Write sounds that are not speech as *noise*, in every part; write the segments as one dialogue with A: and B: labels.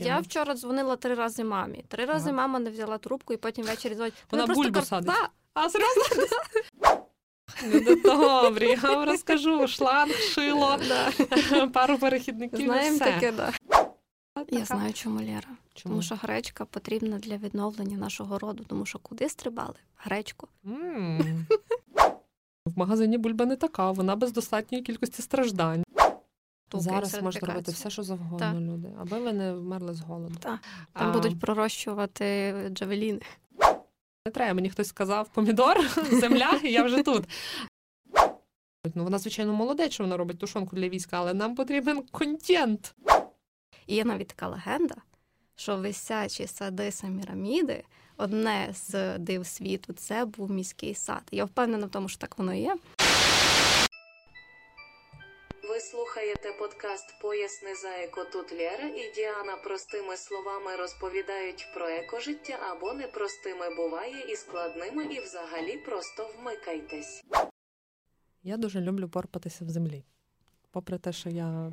A: мужчина?
B: Я вчора дзвонила три рази мамі. Три рази
A: Ага.
B: мама не взяла трубку, і потім ввечері дзвонить.
A: Вона бульбу
B: кар-
A: садить.
B: Да,
A: А серйозно? Ну, добре, я вам розкажу. Шланг, шило, *laughs* пару перехідників.
B: Знаємо таке, да. Я знаю, чому Лера.
A: Чому?
B: Тому що гречка потрібна для відновлення нашого роду, тому що куди стрибали? Гречку.
A: М. В магазині бульба не така, вона без достатньої кількості страждань.
B: Туки,
A: Зараз можна робити все, що завгодно,
B: Так.
A: люди, аби ви не вмерли з голоду.
B: Так. Там
A: А,
B: будуть пророщувати джавеліни.
A: Не треба, мені хтось сказав помідор, *laughs* земля, і я вже тут. Ну, вона, звичайно, молодець, що вона робить тушонку для війська, але нам потрібен контент.
B: І є навіть така легенда, що висячі сади Саміраміди, одне з див світу, це був міський сад. Я впевнена в тому, що так воно і є.
C: Слухаєте подкаст Поясни за еко. Тут Лєра і Діана простими словами розповідають про екожиття або непростими буває і складними, і взагалі просто вмикайтесь.
A: Я дуже люблю порпатися в землі. Попри те, що я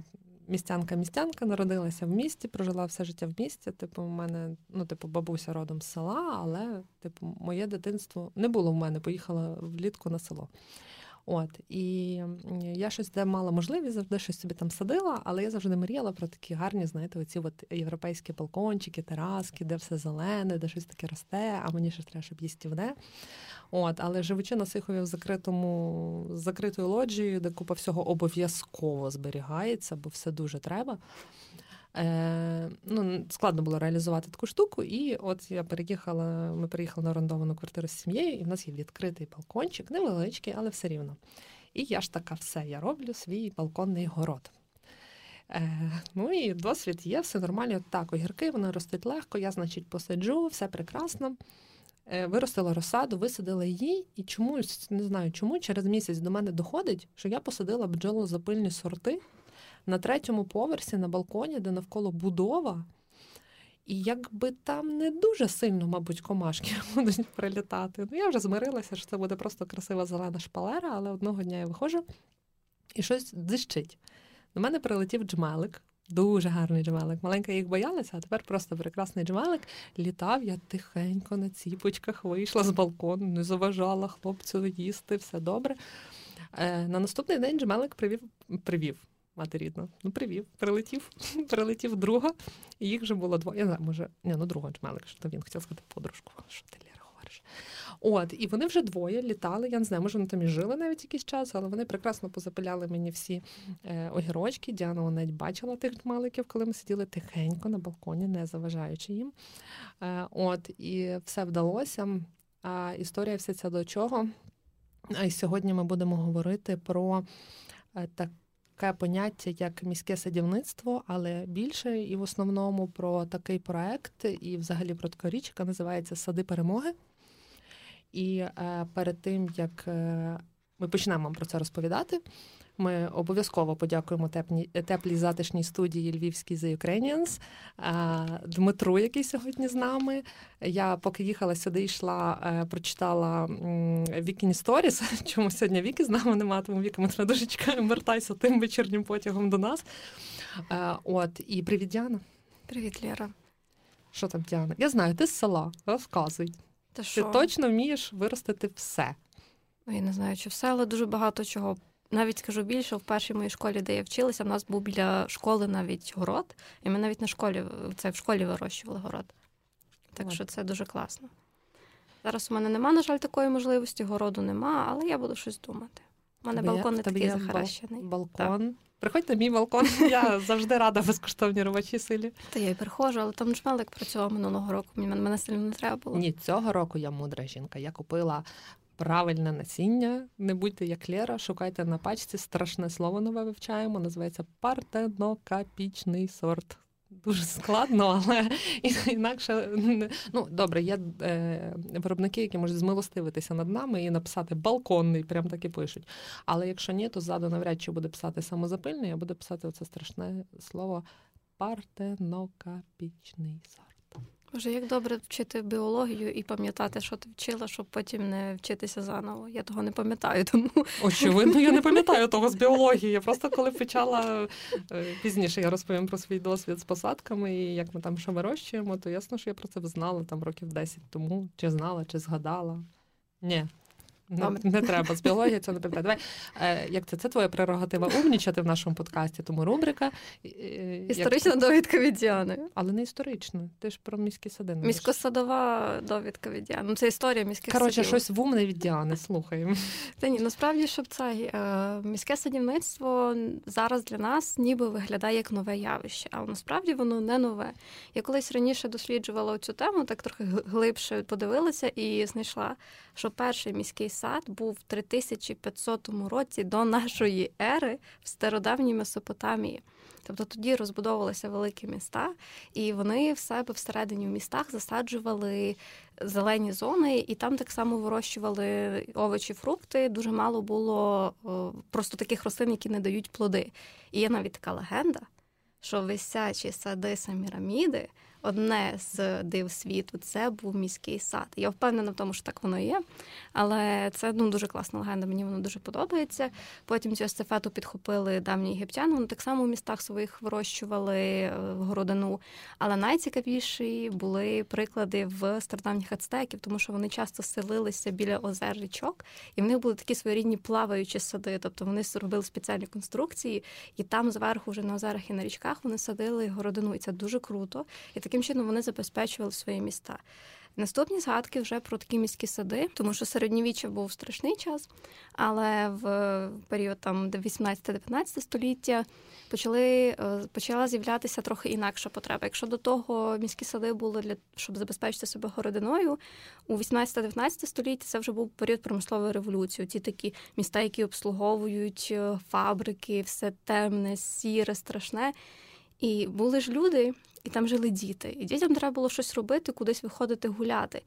A: містянка-містянка, народилася в місті, прожила все життя в місті. Типу, у мене, ну, типу, бабуся родом з села, але, типу, моє дитинство не було в мене, поїхала влітку на село. От, і я щось де мала можливість, завжди щось собі там садила, але я завжди мріяла про такі гарні, знаєте, оці от європейські балкончики, тераски, де все зелене, де щось таке росте, а мені ще треба, щоб їстівне. От, але живучи на Сихові в закритому, з закритою лоджією, де купа всього обов'язково зберігається, бо все дуже треба. Е, ну, складно було реалізувати таку штуку. І от я переїхала, ми переїхали на орендовану квартиру з сім'єю, і в нас є відкритий балкончик, невеличкий, але все рівно. І я ж така все, я роблю свій балконний город. Е, ну і досвід є, все нормально. Так, огірки, вони ростуть легко, я, значить, посаджу, все прекрасно. Е, Виростила розсаду, висадила її, і чомусь не знаю чому, через місяць до мене доходить, що я посадила бджолозапильні сорти на третьому поверсі на балконі, де навколо будова. І якби там не дуже сильно, мабуть, комашки *laughs* будуть прилітати. Ну, я вже змирилася, що це буде просто красива зелена шпалера, але одного дня я виходжу і щось дзищить. До мене прилетів джмелик, дуже гарний джмелик. Маленька їх боялася, а тепер просто прекрасний джмелик. Літав, я тихенько на ціпочках вийшла з балкону, не заважала хлопцю їсти, все добре. Е, на наступний день джмелик привів, привів. Мати рідна. Ну, привів, прилетів, *laughs* прилетів друга, і їх вже було двоє. Я не знаю, може, ні, ну друга джмелик, що він хотів сказати подружку. Що ти Лєра говориш? От, і вони вже двоє літали. Я не знаю, може вони там і жили навіть якийсь час, але вони прекрасно позапиляли мені всі е, огірочки. Діана навіть бачила тих джмеликів, коли ми сиділи тихенько на балконі, не заважаючи їм. Е, от, і все вдалося. А історія вся ця до чого? А сьогодні ми будемо говорити про е, таке поняття, як міське садівництво, але більше і в основному про такий проект, і взагалі про таку річ, яка називається Сади перемоги. І е, перед тим як е, ми почнемо вам про це розповідати, ми обов'язково подякуємо теплі, теплій затишній студії Львівській The Ukrainians, Дмитру, який сьогодні з нами. Я поки їхала сюди, йшла, е, прочитала Вікіні Сторіс. *laughs* Чому сьогодні Віки з нами немає, тому Віка, ми тебе дуже чекаємо. Вертайся тим вечірнім потягом до нас. Е, От, і привіт, Діана.
B: Привіт, Лера.
A: Що там, Діана? Я знаю, ти з села. Розказуй.
B: Ти
A: Ти
B: що?
A: точно вмієш виростити все.
B: Ну, Я не знаю, чи все, але дуже багато чого. Навіть скажу більше, в першій моїй школі, де я вчилася, в нас був біля школи навіть город, і ми навіть на школі це в школі вирощували город. Так що це дуже класно. Зараз у мене нема, на жаль, такої можливості, городу нема, але я буду щось думати. У мене
A: є-
B: балкон не
A: в
B: такий
A: є
B: захаращений.
A: Балкон. Приходь на мій балкон. *laughs* Я завжди рада безкоштовній робочій силі.
B: Та я й приходжу, але там джмелик працював минулого року. Мені мене сильно не треба було.
A: Ні, цього року я мудра жінка. Я купила правильне насіння. Не будьте як Лера, шукайте на пачці. Страшне слово нове вивчаємо. Називається партенокапічний сорт. Дуже складно, але *laughs* інакше ну добре, є е, виробники, які можуть змилостивитися над нами і написати балконний, прям так і пишуть. Але якщо ні, то ззаду навряд чи буде писати самозапильний, а буде писати оце страшне слово партенокапічний сорт.
B: Боже, як добре вчити біологію і пам'ятати, що ти вчила, щоб потім не вчитися заново. Я того не пам'ятаю. *laughs* Тому
A: очевидно, я не пам'ятаю того з біології. Я просто коли почала е, пізніше, я розповім про свій досвід з посадками і як ми там що вирощуємо, то ясно, що я про це знала там років 10 тому, чи знала, чи згадала. Ні, не, не треба з біології це не пам'ятаю. Давай, е, як це? Це твоя прерогатива умнічати в нашому подкасті, тому рубрика.
B: Е, Історична як... довідка від Діани.
A: Але не історична. Ти ж про міські сади.
B: Міськосадова довідка від Діани. Ну, Це історія міських
A: Коротше,
B: садів.
A: щось вумне від Діани, слухаємо. *laughs*
B: Та ні, насправді, щоб це е, міське садівництво зараз для нас ніби виглядає як нове явище, але насправді воно не нове. Я колись раніше досліджувала цю тему, так трохи глибше подивилася і знайшла, що перший міський сад був в 3500 році до нашої ери в стародавній Месопотамії. Тобто тоді розбудовувалися великі міста, і вони в себе всередині в містах засаджували зелені зони, і там так само вирощували овочі, фрукти. Дуже мало було просто таких рослин, які не дають плоди. І є навіть така легенда, що висячі сади Саміраміди одне з див світу це був міський сад. Я впевнена в тому, що так воно є. Але це ну, дуже класна легенда, мені воно дуже подобається. Потім цю естафету підхопили давні єгиптяни, вони так само в містах своїх вирощували е, городину. Але найцікавіші були приклади в стародавніх ацтеків, тому що вони часто селилися біля озер річок, і в них були такі своєрідні плаваючі сади. Тобто вони зробили спеціальні конструкції, і там зверху, вже на озерах і на річках, вони садили городину. І це дуже круто. І таким чином вони забезпечували свої міста. Наступні згадки вже про такі міські сади, тому що середньовіччя був страшний час, але в період там 18-19 століття почали е, почала з'являтися трохи інакша потреба. Якщо до того міські сади були для щоб забезпечити себе городиною, у 18-19 столітті це вже був період промислової революції. Ті такі міста, які обслуговують е, фабрики, все темне, сіре, страшне. І були ж люди, і там жили діти. І дітям треба було щось робити, кудись виходити гуляти.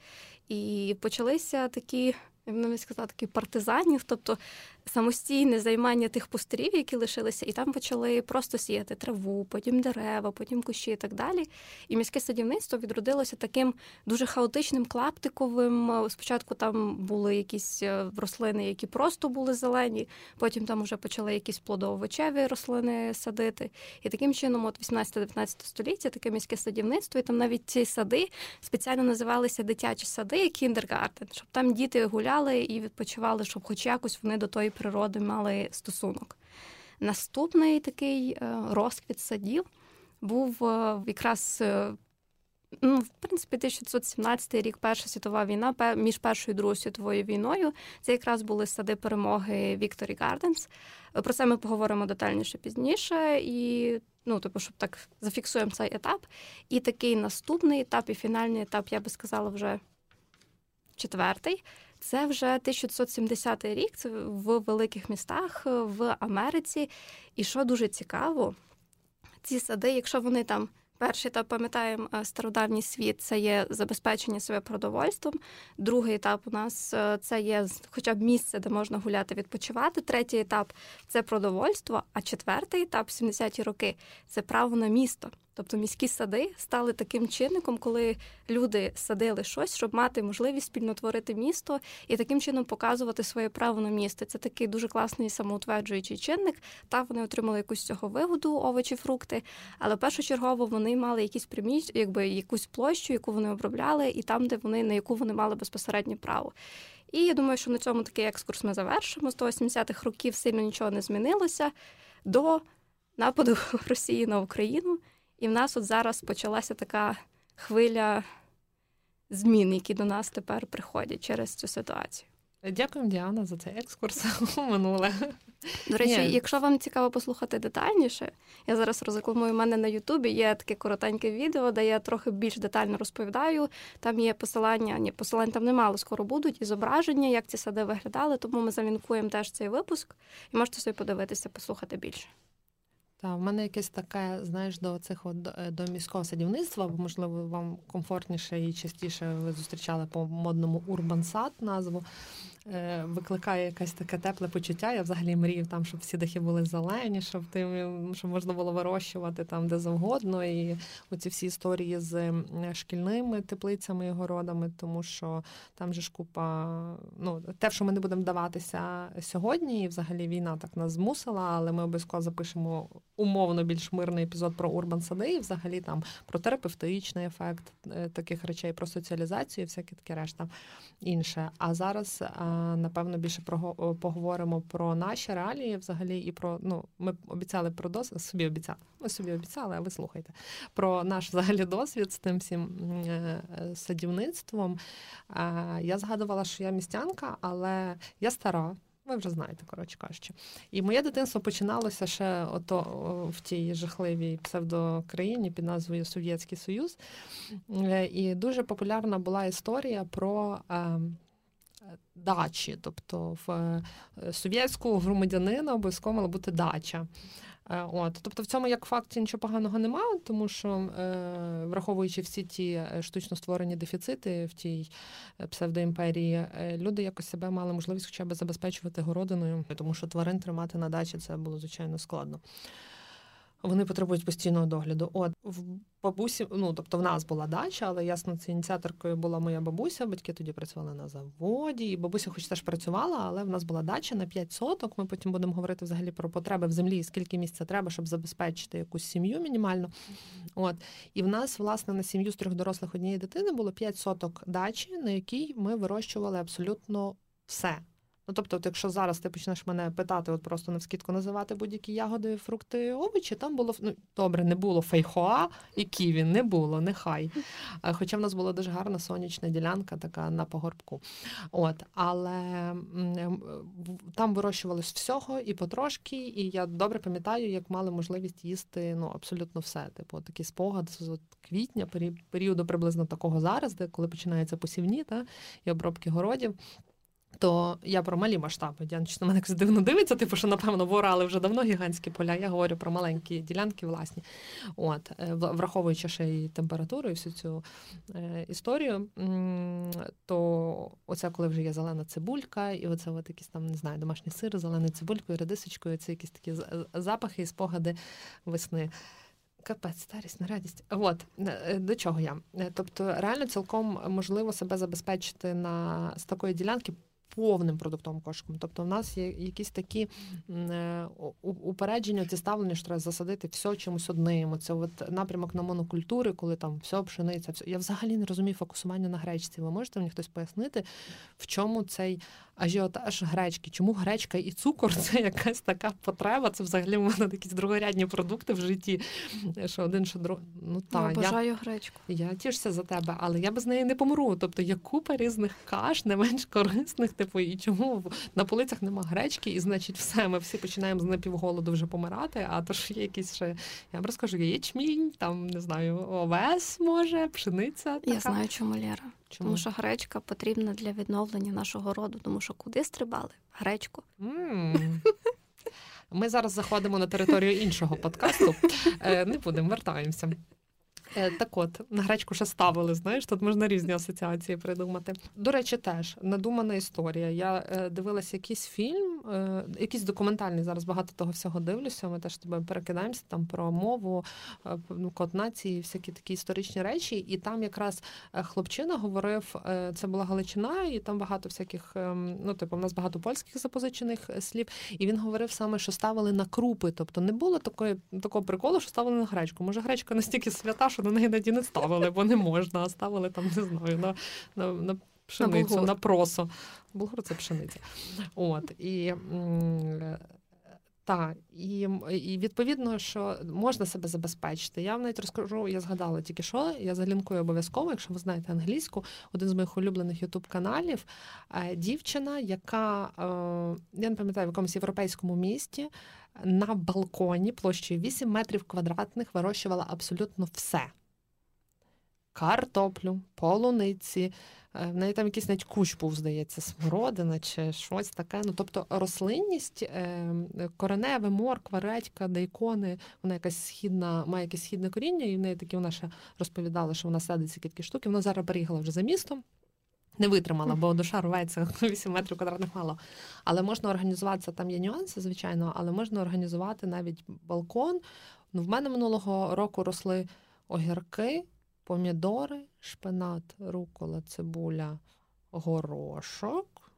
B: І почалися такі навіть сказати, такі партизанів, тобто самостійне займання тих пустирів, які лишилися, і там почали просто сіяти траву, потім дерева, потім кущі і так далі. І міське садівництво відродилося таким дуже хаотичним, клаптиковим. Спочатку там були якісь е, рослини, які просто були зелені, потім там вже почали якісь плодово-овочеві рослини садити. І таким чином, от 18-19 століття, таке міське садівництво, і там навіть ці сади спеціально називалися дитячі сади, Kindergarten, щоб там діти гуляли гуляли і відпочивали, щоб хоч якось вони до тої природи мали стосунок. Наступний такий е, розквіт садів був е, якраз. Е, ну, в принципі, 1917 рік, Перша світова війна, між Першою і Другою світовою війною. Це якраз були сади перемоги Victory Gardens. Про це ми поговоримо детальніше пізніше, і ну, типу, щоб так зафіксуємо цей етап. І такий наступний етап, і фінальний етап, я би сказала, вже четвертий. Це вже 1970 рік. Це в великих містах е, в Америці. І що дуже цікаво, ці сади, якщо вони там. Перший етап, пам'ятаємо, е, стародавній світ це є забезпечення себе продовольством. Другий етап у нас е, це є хоча б місце, де можна гуляти, відпочивати. Третій етап це продовольство. А четвертий етап, 70-ті роки, це право на місто. Тобто міські сади стали таким чинником, коли люди садили щось, щоб мати можливість спільно творити місто і таким чином показувати своє право на місто. Це такий дуже класний самоутверджуючий чинник. Та вони отримали якусь цього вигоду, овочі, фрукти. Але першочергово вони мали якісь приміщ, якби якусь площу, яку вони обробляли, і там, де вони на яку вони мали безпосереднє право. І я думаю, що на цьому такий екскурс ми завершимо. З 180-х років сильно нічого не змінилося до нападу *laughs* Росії на Україну. І в нас от зараз почалася така хвиля змін, які до нас тепер приходять через цю ситуацію.
A: Дякую, Діана, за цей екскурс у минуле.
B: До речі, Ні. якщо вам цікаво послухати детальніше, я зараз розрекламую в мене на Ютубі. Є таке коротеньке відео, де я трохи більш детально розповідаю. Там є посилання, ні, посилань там немало, скоро будуть і зображення, як ці сади виглядали. Тому ми залінкуємо теж цей випуск і можете собі подивитися, послухати більше.
A: Та в мене якесь таке, знаєш, до цих от е, до міського садівництва, бо можливо вам комфортніше і частіше ви зустрічали по модному урбансад назву. Е, викликає якесь таке тепле почуття. Я взагалі мрію там, щоб всі дахи були зелені, щоб тим, щоб можна було вирощувати там де завгодно. І оці всі історії з шкільними теплицями і городами, тому що там же ж купа, ну те, що ми не будемо вдаватися сьогодні, і взагалі війна так нас змусила, але ми обов'язково запишемо умовно більш мирний епізод про урбан сади, і взагалі там про терапевтичний ефект е, таких речей, про соціалізацію, і всяке таке решта інше. А зараз, напевно, більше поговоримо про наші реалії взагалі і про ну, ми обіцяли про досвід, собі обіцяли. Ми собі обіцяли, а ви слухайте про наш взагалі досвід з тим всім е, садівництвом. Я згадувала, що я містянка, але я стара. Ви вже знаєте, коротше кажучи. І моє дитинство починалося ще ото в тій жахливій псевдокраїні під назвою Совєтський Союз. Е, і дуже популярна була історія про. Дачі, тобто в е, совєтського громадянина обов'язково мала бути дача. Е, от, тобто в цьому як факті нічого поганого немає, тому що е, враховуючи всі ті е, штучно створені дефіцити в тій псевдоімперії, люди якось себе мали можливість хоча б забезпечувати городиною, тому що тварин тримати на дачі це було звичайно складно вони потребують постійного догляду. От в бабусі, ну тобто в нас була дача, але ясно, це ініціаторкою була моя бабуся. Батьки тоді працювали на заводі, і бабуся, хоч теж працювала, але в нас була дача на 5 соток. Ми потім будемо говорити взагалі про потреби в землі, скільки місця треба, щоб забезпечити якусь сім'ю мінімально. От і в нас, власне, на сім'ю з трьох дорослих однієї дитини було 5 соток дачі, на якій ми вирощували абсолютно все. Ну, тобто, от якщо зараз ти почнеш мене питати, от просто навскідку називати будь-які ягоди, фрукти, овочі, там було ну, добре, не було фейхоа і ківі, не було, нехай. Хоча в нас була дуже гарна сонячна ділянка, така на погорбку. От, Але там вирощувалось всього і потрошки, і я добре пам'ятаю, як мали можливість їсти ну, абсолютно все. Типу, такий спогад з квітня, періоду приблизно такого зараз, де коли починаються посівні та, і обробки городів. То я про малі масштаби. Діанич на мене дивно дивиться, типу, що, напевно, ворали вже давно гігантські поля. Я говорю про маленькі ділянки власні. От, е, Враховуючи ще й температуру і всю цю е, історію, то оце, коли вже є зелена цибулька, і оце от якісь там, не знаю, домашні сири, зеленою цибулькою, редисочкою, це якісь такі запахи і спогади весни. Капець, старість на радість. От е, до чого я? Тобто, реально цілком можливо себе забезпечити на з такої ділянки повним продуктовим кошиком. Тобто, в нас є якісь такі е, упередження, ці ставлення, що треба засадити все чимось одним. Це от напрямок на монокультури, коли там все пшениця, все. Я взагалі не розумію фокусування на гречці. Ви можете мені хтось пояснити, в чому цей ажіотаж гречки? Чому гречка і цукор *laughs* це якась така потреба? Це взагалі в мене якісь другорядні продукти в житті. Що один, що друг... Ну,
B: та, я бажаю я... гречку.
A: Я тішся за тебе, але я без неї не помру. Тобто є купа різних каш, не менш корисних типу, і чому на полицях нема гречки, і значить, все, ми всі починаємо з напівголоду вже помирати. А то ж є якісь ще, я вам розкажу, ячмінь, там не знаю, овес може, пшениця. Така.
B: Я знаю, чому Лєра. Чому? Тому що гречка потрібна для відновлення нашого роду, тому що куди стрибали? Гречку.
A: Mm. Ми зараз заходимо на територію іншого подкасту. Е, не будемо, вертаємося. Е, так от, на гречку ще ставили, знаєш, тут можна різні асоціації придумати. До речі, теж надумана історія. Я е, дивилася якийсь фільм, е, якийсь документальний, зараз багато того всього дивлюся. Ми теж тобою перекидаємося там про мову, ну, код нації, всякі такі історичні речі. І там якраз хлопчина говорив, це була Галичина, і там багато всяких, ем, ну, типу, в нас багато польських запозичених слів. І він говорив саме, що ставили на крупи. Тобто не було такої, такого приколу, що ставили на гречку. Може, гречка настільки свята, що на неї іноді не ставили, бо не можна, а ставили там, не знаю, на на, на пшеницю, на, на просо. Булгур це пшениця. От, і так, і і відповідно, що можна себе забезпечити. Я вам навіть розкажу, я згадала тільки що, я залінкую обов'язково, якщо ви знаєте англійську, один з моїх улюблених ютуб-каналів. Е, дівчина, яка е, я не пам'ятаю в якомусь європейському місті на балконі площею 8 метрів квадратних вирощувала абсолютно все картоплю, полуниці. Е, в неї там якийсь навіть кущ був, здається, смородина чи щось таке. Ну, Тобто рослинність, е, кореневе, морква, редька, дейкони, вона якась східна, має якесь східне коріння, і в неї такі вона ще розповідала, що вона садить ці такі штуки. Вона зараз переїхала вже за містом. Не витримала, бо душа рветься *laughs* 8 метрів квадратних мало. Але можна організуватися, там є нюанси, звичайно, але можна організувати навіть балкон. Ну, В мене минулого року росли огірки, помідори, шпинат, рукола, цибуля, горошок.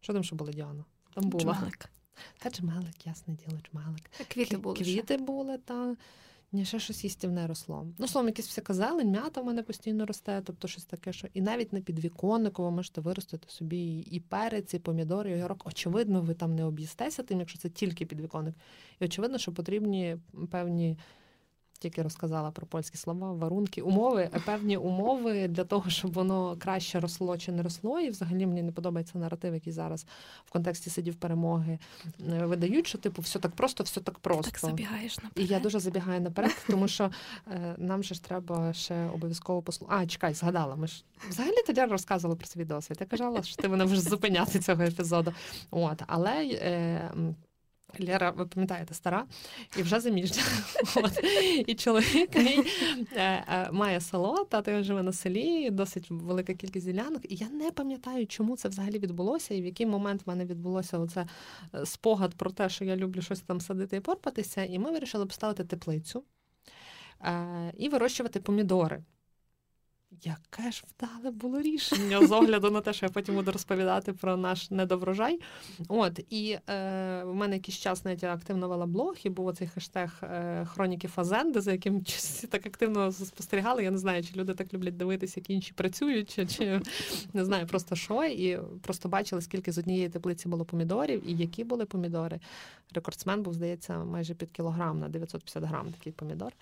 A: Що там ще було, Діана? Там було.
B: Джмелик.
A: Та джмелик, ясне діло, джмелик.
B: Квіти були.
A: Квіти були, та ні, ще щось їстівне росло. Ну, словом, якісь всяка зелень, м'ята в мене постійно росте, тобто щось таке, що і навіть на підвіконнику ви можете виростити собі і- перець, і помідори, і огірок. Очевидно, ви там не об'їстеся тим, якщо це тільки підвіконник. І очевидно, що потрібні певні. Тільки розказала про польські слова, варунки, умови, е, певні умови для того, щоб воно краще росло чи не росло. І взагалі мені не подобається наратив, який зараз в контексті сидів перемоги е, видають, що типу все так просто, все так просто.
B: Так забігаєш наперед.
A: І я дуже забігаю наперед, тому що е, нам же ж треба ще обов'язково послухати. А, чекай, згадала. Ми ж взагалі тоді розказували про свій досвід. Я казала, що ти мене вже зупиняти цього епізоду. От, але. Е, Лера, ви пам'ятаєте, стара і вже заміжня. *laughs* От. І чоловік мій е, е, має село, тато його живе на селі, досить велика кількість ділянок. І я не пам'ятаю, чому це взагалі відбулося, і в який момент в мене відбулося оце е, спогад про те, що я люблю щось там садити і порпатися. І ми вирішили поставити теплицю і вирощувати помідори. Яке ж вдале було рішення з *laughs* огляду на те, що я потім буду розповідати про наш недоврожай. От і е, в мене якийсь час навіть я активно вела блог, і був оцей хештег е, хроніки Фазенди, за яким всі так активно спостерігали. Я не знаю, чи люди так люблять дивитися, як інші працюють, чи, чи не знаю просто що. І просто бачили, скільки з однієї теплиці було помідорів, і які були помідори. Рекордсмен був, здається, майже під кілограм на 950 грам такий помідор.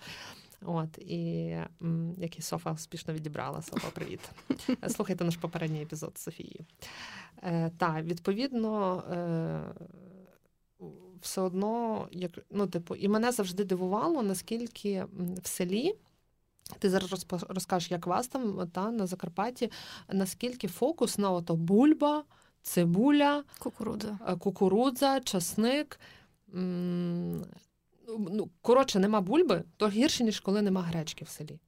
A: От і м, який Софа успішно відібрала. Софа, привіт. *laughs* Слухайте наш попередній епізод з Софією. Е, та, відповідно, е, все одно, як ну, типу, і мене завжди дивувало, наскільки в селі. Ти зараз розкажеш, як вас там та, на Закарпатті, наскільки фокус на ото бульба, цибуля,
B: Кукурудза.
A: е, кукурудза, часник. Ну, коротше, нема бульби, то гірше, ніж коли нема гречки в селі.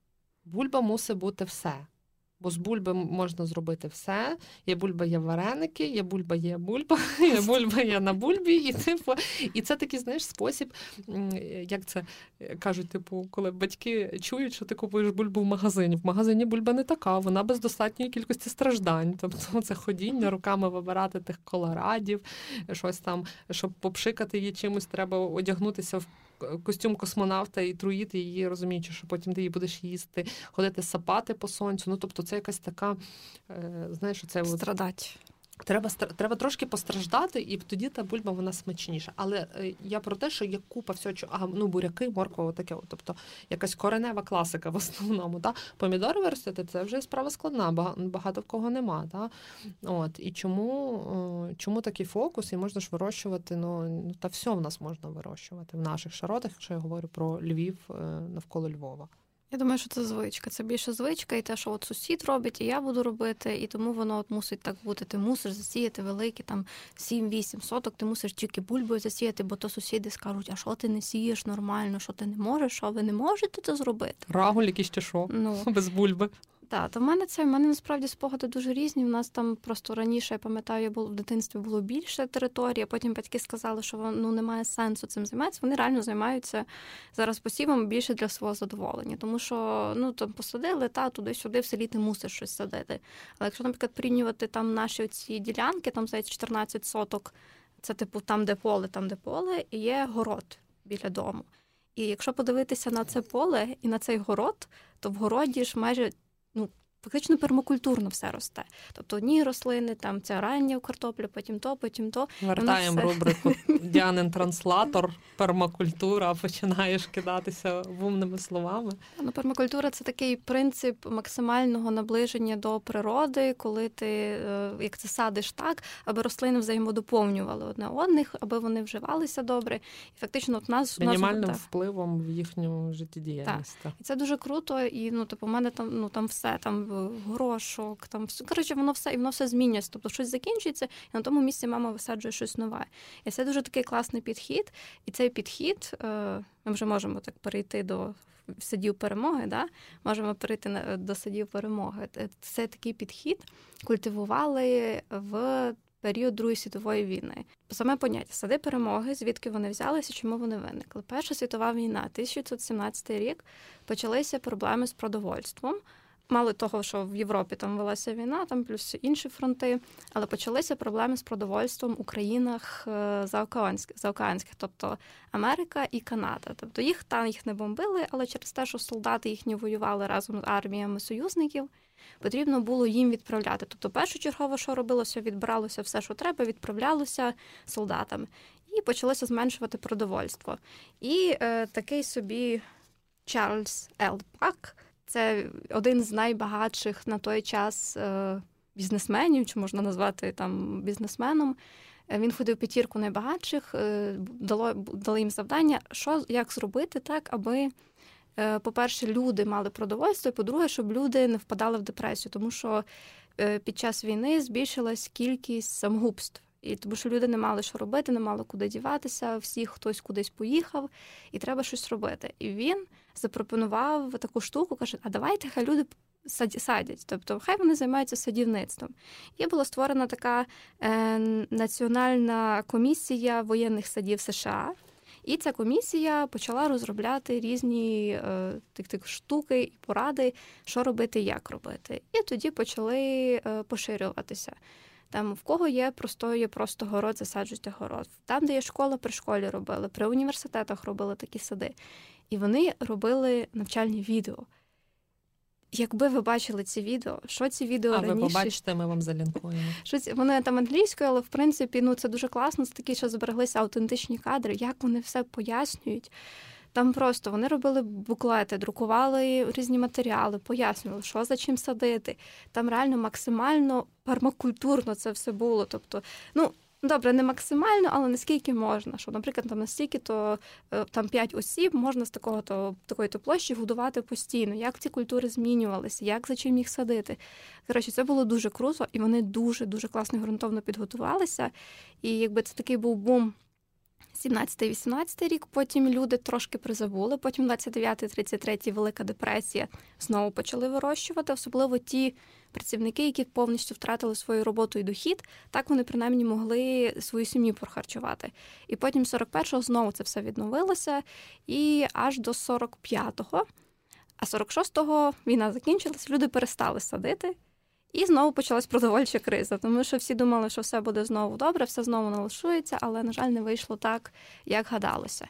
A: Бульба мусить бути все. Бо з бульби можна зробити все. Є бульба, є вареники, є бульба, є бульба, *laughs* є бульба є на бульбі. І, типу, і це такий, знаєш, спосіб, як це е, кажуть, типу, коли батьки чують, що ти купуєш бульбу в магазині. В магазині бульба не така, вона без достатньої кількості страждань. Тобто це ходіння руками вибирати тих колорадів, щось там, щоб попшикати її чимось, треба одягнутися в костюм космонавта і труїти її, розуміючи, що потім ти її будеш їсти, ходити сапати по сонцю. Ну тобто, це якась така, е, знаєш, це
B: Страдать.
A: Треба треба трошки постраждати, і тоді та бульба вона смачніша. Але е, я про те, що є купа всього, а, ну буряки, морква, таке. Тобто якась коренева класика в основному. Та? Помідори виростити це вже справа складна, багато в кого нема. Та? От, і чому, е, чому такий фокус? І можна ж вирощувати, ну, ну та все в нас можна вирощувати в наших широтах, якщо я говорю про Львів е, навколо Львова.
B: Я думаю, що це звичка. Це більше звичка, і те, що от сусід робить, і я буду робити, і тому воно от мусить так бути. Ти мусиш засіяти великі там 7-8 соток, ти мусиш тільки бульбою засіяти, бо то сусіди скажуть, а що ти не сієш нормально, що ти не можеш, що ви не можете це зробити.
A: Рагуль якийсь чи що?
B: Ну *laughs*
A: Без бульби.
B: Так, то в мене це в мене насправді спогади дуже різні. У нас там просто раніше я пам'ятаю, було в дитинстві було більше території. Потім батьки сказали, що ну немає сенсу цим займатися. Вони реально займаються зараз посівом більше для свого задоволення, тому що ну там посадили та туди-сюди в селі ти мусиш щось садити. Але якщо, наприклад, порівнювати там наші ці ділянки, там здається 14 соток, це типу там, де поле, там де поле, і є город біля дому. І якщо подивитися на це поле і на цей город, то в городі ж майже ну, фактично пермакультурно все росте. Тобто одні рослини, там ця рання картопля, потім то, потім то.
A: Вертаємо
B: все.
A: рубрику *laughs* Діанин транслатор, пермакультура, починаєш кидатися вумними словами.
B: Ну, пермакультура це такий принцип максимального наближення до природи, коли ти е, як це садиш так, аби рослини взаємодоповнювали одне одних, аби вони вживалися добре. І фактично, от нас
A: мінімальним
B: нас,
A: впливом в їхню життєдіяльність. Так.
B: І це дуже круто, і ну, типу, у мене там ну там все, там горошок, там. Коротше, воно все і воно все змінюється. Тобто щось закінчується, і на тому місці мама висаджує щось нове. І це дуже такий класний підхід. І цей підхід, е, ми вже можемо так перейти до садів перемоги, да, можемо перейти на, до садів перемоги. Це такий підхід культивували в період Другої світової війни. Саме поняття сади перемоги, звідки вони взялися, чому вони виникли. Перша світова війна, 1917 рік, почалися проблеми з продовольством. Мало того, що в Європі там велася війна, там плюс інші фронти, але почалися проблеми з продовольством у країнах е, заокеанських, заокеанських, тобто Америка і Канада. Тобто їх там їх не бомбили, але через те, що солдати їхні воювали разом з арміями союзників, потрібно було їм відправляти. Тобто, першочергово, що робилося, відбиралося все, що треба, відправлялося солдатам, і почалося зменшувати продовольство. І е, такий собі Чарльз Пак – це один з найбагатших на той час е, бізнесменів, чи можна назвати там бізнесменом. Е, він ходив п'ятірку найбагатших, е, дало дали їм завдання, що як зробити так, аби, по-перше, люди мали продовольство, і по-друге, щоб люди не впадали в депресію, тому що під час війни збільшилась кількість самогубств. І тому що люди не мали що робити, не мали куди діватися, всі хтось кудись поїхав, і треба щось робити. І він запропонував таку штуку, каже: а давайте хай люди садять, тобто хай вони займаються садівництвом. І була створена така е, національна комісія воєнних садів США. І ця комісія почала розробляти різні е, тих, тих штуки і поради, що робити, як робити. І тоді почали е, поширюватися. Там в кого є просто є просто город, засаджуйте город. Там, де є школа, при школі робили, при університетах робили такі сади. І вони робили навчальні відео. Якби ви бачили ці відео, що ці відео
A: а
B: раніше...
A: ви побачите, ми вам залінкуємо.
B: Що ці... Вони там англійською, але в принципі ну це дуже класно. Це такі, що збереглися автентичні кадри, як вони все пояснюють. Там просто вони робили буклети, друкували різні матеріали, пояснювали, що за чим садити. Там реально максимально пармакультурно це все було. Тобто, ну. Добре, не максимально, але наскільки можна. Що, наприклад, там настільки то е, там 5 осіб можна з такого то такої то площі годувати постійно, як ці культури змінювалися, як за чим їх садити. Коротше, це було дуже круто, і вони дуже дуже класно і ґрунтовно підготувалися. І якби це такий був бум 17-18 рік, потім люди трошки призабули. Потім 29-33 Велика депресія знову почали вирощувати, особливо ті працівники, які повністю втратили свою роботу і дохід, так вони принаймні могли свою сім'ю прохарчувати. І потім 41-го знову це все відновилося, і аж до 45-го. А 46-го війна закінчилась, люди перестали садити. І знову почалась продовольча криза, тому що всі думали, що все буде знову добре, все знову налаштується, але, на жаль, не вийшло так, як гадалося.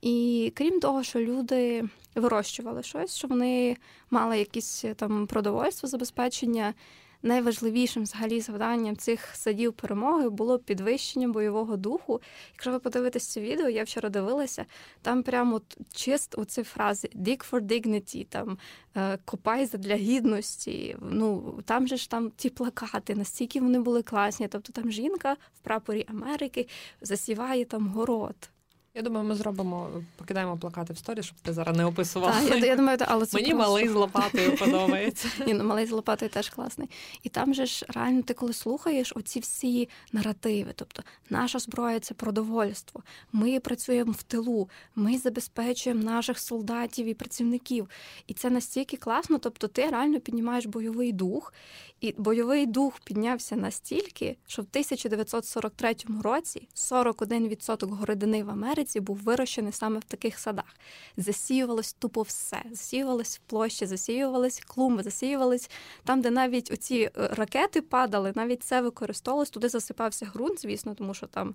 B: І крім того, що люди вирощували щось, що вони мали якісь там продовольство, забезпечення, найважливішим взагалі завданням цих садів перемоги було підвищення бойового духу. Якщо ви подивитесь це відео, я вчора дивилася, там прямо чист у ці фрази «dig for dignity», там е, копай для гідності. Ну там же ж там ті плакати, настільки вони були класні. Тобто там жінка в прапорі Америки засіває там город.
A: Я думаю, ми зробимо, покидаємо плакати в сторі, щоб ти зараз не описувала.
B: Так, я, я думаю, але це
A: Мені
B: просто...
A: малий з лопатою *laughs* подобається.
B: Ні, ну малий з лопатою теж класний. І там же ж реально ти коли слухаєш оці всі наративи, тобто наша зброя це продовольство. Ми працюємо в тилу, ми забезпечуємо наших солдатів і працівників. І це настільки класно, тобто ти реально піднімаєш бойовий дух, і бойовий дух піднявся настільки, що в 1943 році 41% городини в Америці був вирощений саме в таких садах. Засіювалось тупо все. Засіювалось площі, засіювались клумби, засіювались там, де навіть оці е, ракети падали, навіть це використовувалось. Туди засипався ґрунт, звісно, тому що там.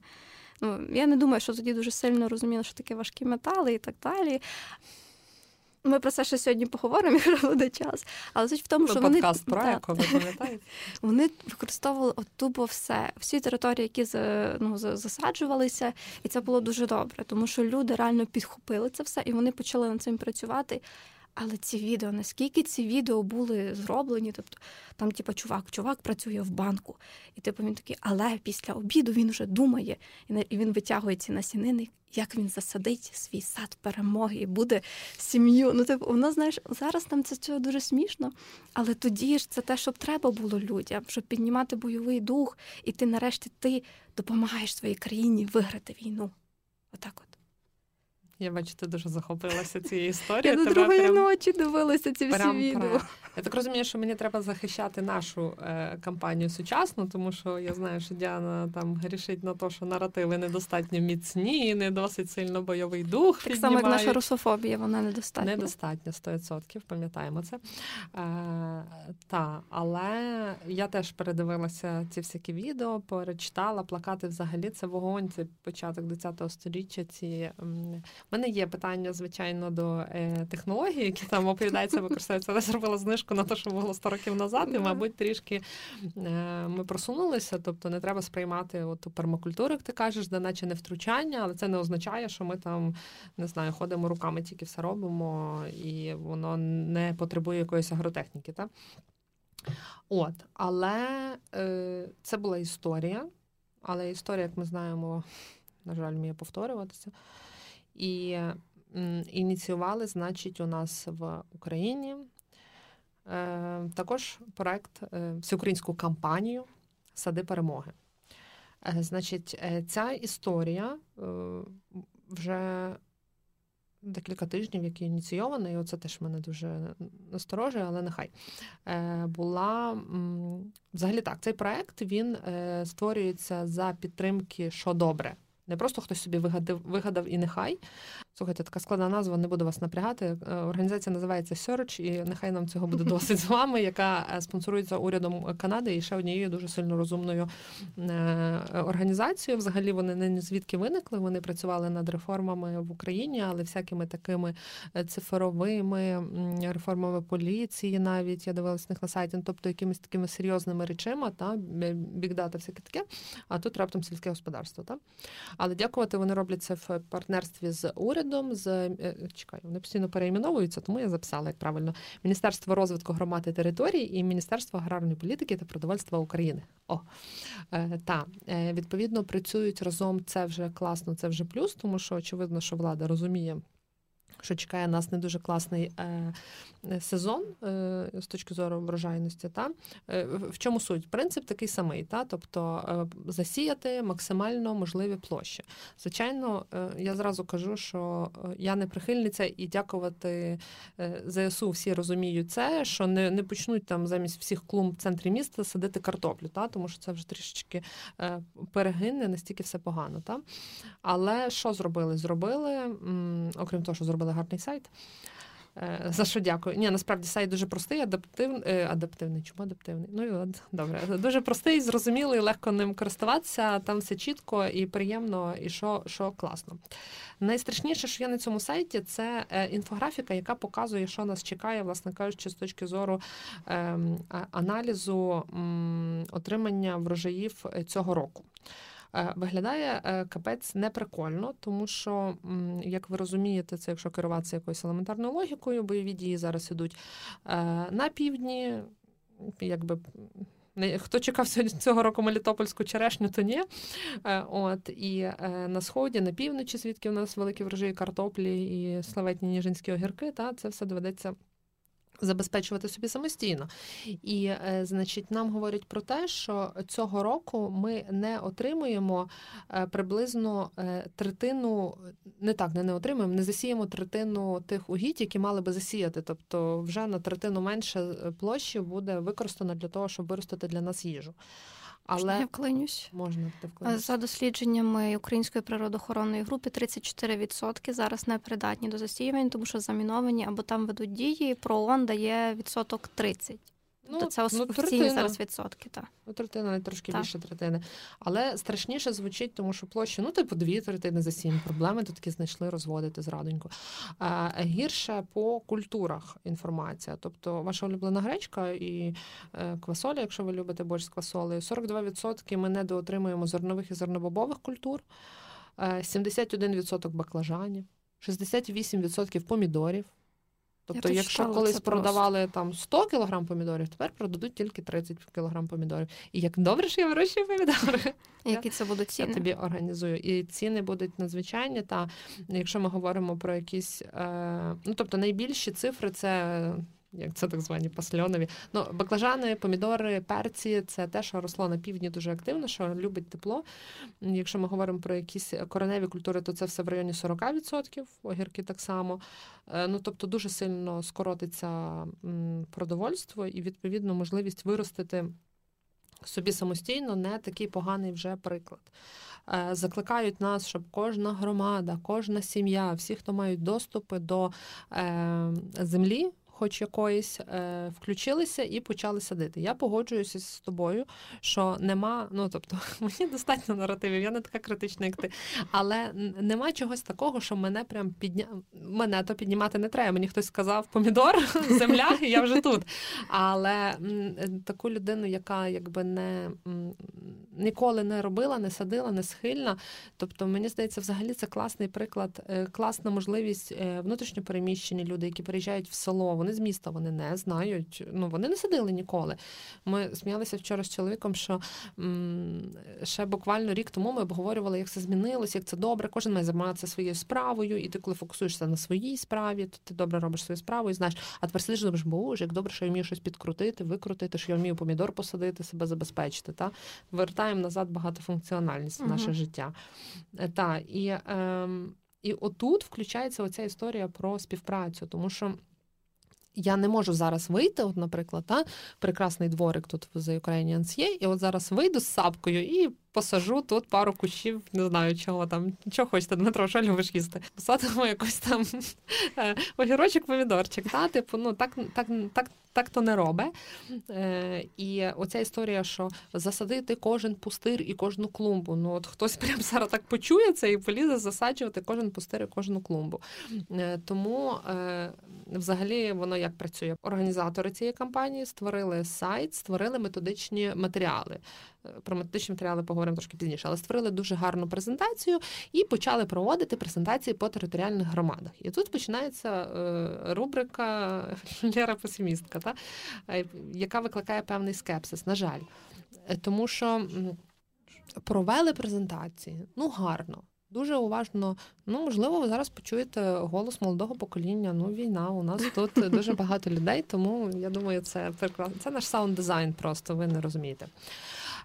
B: Ну, я не думаю, що тоді дуже сильно розуміли, що таке важкі метали і так далі. Ми про це ще сьогодні поговоримо, *laughs* якщо буде час. Але суть в тому, що
A: вони
B: про *laughs*
A: еко, ви пам'ятаєте?
B: Вони використовували от тупо все, всі території, які ну, засаджувалися, і це було дуже добре, тому що люди реально підхопили це все, і вони почали над цим працювати. Але ці відео, наскільки ці відео були зроблені, тобто там, типу, чувак, чувак працює в банку, і типу він такий, але після обіду він вже думає, і він витягує ці насінини, як він засадить свій сад перемоги і буде сім'ю. Ну, типу, воно знаєш, зараз там це цього дуже смішно, але тоді ж це те, що треба було людям, щоб піднімати бойовий дух, і ти нарешті ти допомагаєш своїй країні виграти війну. Отак от.
A: Я бачу, ти дуже захопилася цією історією.
B: Я до другої прям... ночі дивилася ці всі відео.
A: Я так розумію, що мені треба захищати нашу е, кампанію сучасну, тому що я знаю, що Діана там грішить на те, що наративи недостатньо міцні, не досить сильно бойовий дух.
B: Так само, як наша русофобія, вона недостатня.
A: Недостатньо, 100%, пам'ятаємо це. Е, та, але я теж передивилася ці всякі відео, перечитала плакати взагалі. Це вогонь, це початок 20-го століття. Ці У мене є питання, звичайно, до е, технологій, які там оповідаються, використовуються. Але зробила знижку на те, що було 100 років назад, і, мабуть, трішки е, ми просунулися. Тобто не треба сприймати оту пермакультуру, як ти кажеш, де наче не втручання, але це не означає, що ми там не знаю, ходимо руками, тільки все робимо, і воно не потребує якоїсь агротехніки. Так? От, Але е, це була історія. Але історія, як ми знаємо, на жаль, вміє повторюватися. І ініціювали, значить, у нас в Україні е, також проект, е, всеукраїнську кампанію Сади перемоги. Е, значить, ця історія вже декілька тижнів, який ініційований, оце теж мене дуже насторожує, але нехай була взагалі так. Цей проект він створюється за підтримки що добре. Не просто хтось собі вигадав, вигадав і нехай, Слухайте, така складна назва, не буду вас напрягати. Е, організація називається Search, і нехай нам цього буде *laughs* досить з вами, яка е, спонсорується урядом Канади і ще однією дуже сильно розумною е, організацією. Взагалі вони не звідки виникли. Вони працювали над реформами в Україні, але всякими такими цифровими реформами поліції, навіть я дивилась них на сайті, ну, тобто якимись такими серйозними речима, та бікдата, всяке таке. А тут раптом сільське господарство. Та? Але дякувати вони роблять це в партнерстві з урядом урядом з е, чекаю, вони постійно перейменовуються, тому я записала як правильно Міністерство розвитку громад і територій і Міністерство аграрної політики та продовольства України. О, е, та е, відповідно працюють разом. Це вже класно, це вже плюс, тому що очевидно, що влада розуміє що чекає нас не дуже класний е, сезон е, з точки зору врожайності. Та? Е, в чому суть? Принцип такий самий, та? тобто е, засіяти максимально можливі площі. Звичайно, е, я зразу кажу, що е, я не прихильниця і дякувати ЗСУ всі розуміють це, що не не почнуть там замість всіх клумб в центрі міста садити картоплю, та? тому що це вже трішечки перегине, настільки все погано. Та? Але що зробили? Зробили, окрім того, що зробили гарний сайт. Е, за що дякую. Ні, насправді сайт дуже простий, адаптивний. Е, адаптивний. Чому адаптивний? Ну і добре. Дуже простий, зрозумілий, легко ним користуватися. Там все чітко і приємно, і що що класно. Найстрашніше, що є на цьому сайті, це е, інфографіка, яка показує, що нас чекає, власне кажучи, з точки зору ем, аналізу отримання врожаїв цього року. Е, виглядає е, капець неприкольно, тому що, як ви розумієте, це якщо керуватися якоюсь елементарною логікою, бойові дії зараз ідуть е, на півдні, якби. Хто чекав цього року Мелітопольську черешню, то ні. От І на сході, на півночі, звідки у нас великі врожаї картоплі і славетні ніжинські огірки, та це все доведеться забезпечувати собі самостійно. І, е, значить, нам говорять про те, що цього року ми не отримуємо е, приблизно е, третину, не так, не не отримуємо, не засіємо третину тих угідь, які мали би засіяти. Тобто, вже на третину менше площі буде використано для того, щоб виростити для нас їжу.
B: Але я вклинюсь.
A: Можна ти вклинюсь.
B: за дослідженнями Української природоохоронної групи 34% зараз не придатні до засіювань, тому що заміновані або там ведуть дії. ПРООН дає відсоток 30%. Ну, то це ну, офіційні зараз відсотки. Так.
A: Ну, третина, трошки так. більше третини. Але страшніше звучить, тому що площі, ну, типу, дві третини за сім. Проблеми тут таки знайшли розводити зрадонько. А, Гірше по культурах інформація. Тобто, ваша улюблена гречка і е, квасоля, якщо ви любите борщ з квасолею, 42% ми недоотримуємо зернових і зернобобових культур, 71% е, баклажанів, 68% помідорів. Тобто, Я якщо колись продавали просто. там 100 кг помідорів, тепер продадуть тільки 30 кг помідорів. І як добре, що я вирощую помідори. *laughs*
B: Які це будуть ціни?
A: Я тобі організую. І ціни будуть надзвичайні. Та якщо ми говоримо про якісь, е, ну тобто найбільші цифри це як це так звані пасльонові. Ну, баклажани, помідори, перці це те, що росло на півдні дуже активно, що любить тепло. Якщо ми говоримо про якісь кореневі культури, то це все в районі 40%, огірки так само. Е, ну, Тобто дуже сильно скоротиться продовольство і, відповідно, можливість виростити собі самостійно не такий поганий вже приклад. Е, закликають нас, щоб кожна громада, кожна сім'я, всі, хто мають доступи до е, землі хоч якоїсь, е, включилися і почали садити. Я погоджуюся з тобою, що нема, ну тобто, *laughs* мені достатньо наративів, я не така критична, як ти. Але нема чогось такого, що мене прям підня... мене то піднімати не треба. Мені хтось сказав помідор, *laughs* земля, і я вже тут. Але таку людину, яка якби не ніколи не робила, не садила, не схильна. Тобто, мені здається, взагалі це класний приклад, е, класна можливість е, внутрішньопереміщені люди, які переїжджають в село. Вони з міста вони не знають. Ну вони не садили ніколи. Ми сміялися вчора з чоловіком, що м- ще буквально рік тому ми обговорювали, як це змінилось, як це добре. Кожен має займатися своєю справою, і ти, коли фокусуєшся на своїй справі, то ти добре робиш свою справу і знаєш, а тепер сидиш, думаєш, боже, як добре, що я вмію щось підкрутити, викрутити, що я вмію помідор посадити, себе забезпечити. Та вертаємо назад багатофункціональність в наше життя. Е, та і. Е, і отут включається оця історія про співпрацю, тому що я не можу зараз вийти, от, наприклад, та, прекрасний дворик тут The Ukrainians є, і от зараз вийду з сапкою і посажу тут пару кущів, не знаю чого там. Чого хочете, Дмитро, що любиш їсти? Посадимо якось там *laughs* е, огірочок, помідорчик. Та? Типу, ну так так, так, так то не робить. Е, І оця історія, що засадити кожен пустир і кожну клумбу. Ну от хтось прям зараз так почує це і полізе засаджувати кожен пустир і кожну клумбу. Е, Тому е, взагалі воно як працює. Організатори цієї кампанії створили сайт, створили методичні матеріали. Про методичні матеріали поговоримо трошки пізніше, але створили дуже гарну презентацію і почали проводити презентації по територіальних громадах. І тут починається е, рубрика *laughs* Лєра Песимістка, та, е, яка викликає певний скепсис, на жаль. Е, тому що провели презентації, ну гарно. Дуже уважно, ну можливо, ви зараз почуєте голос молодого покоління. Ну, війна. У нас тут дуже *laughs* багато людей, тому я думаю, це прекрасно. Це наш саунд дизайн, просто ви не розумієте.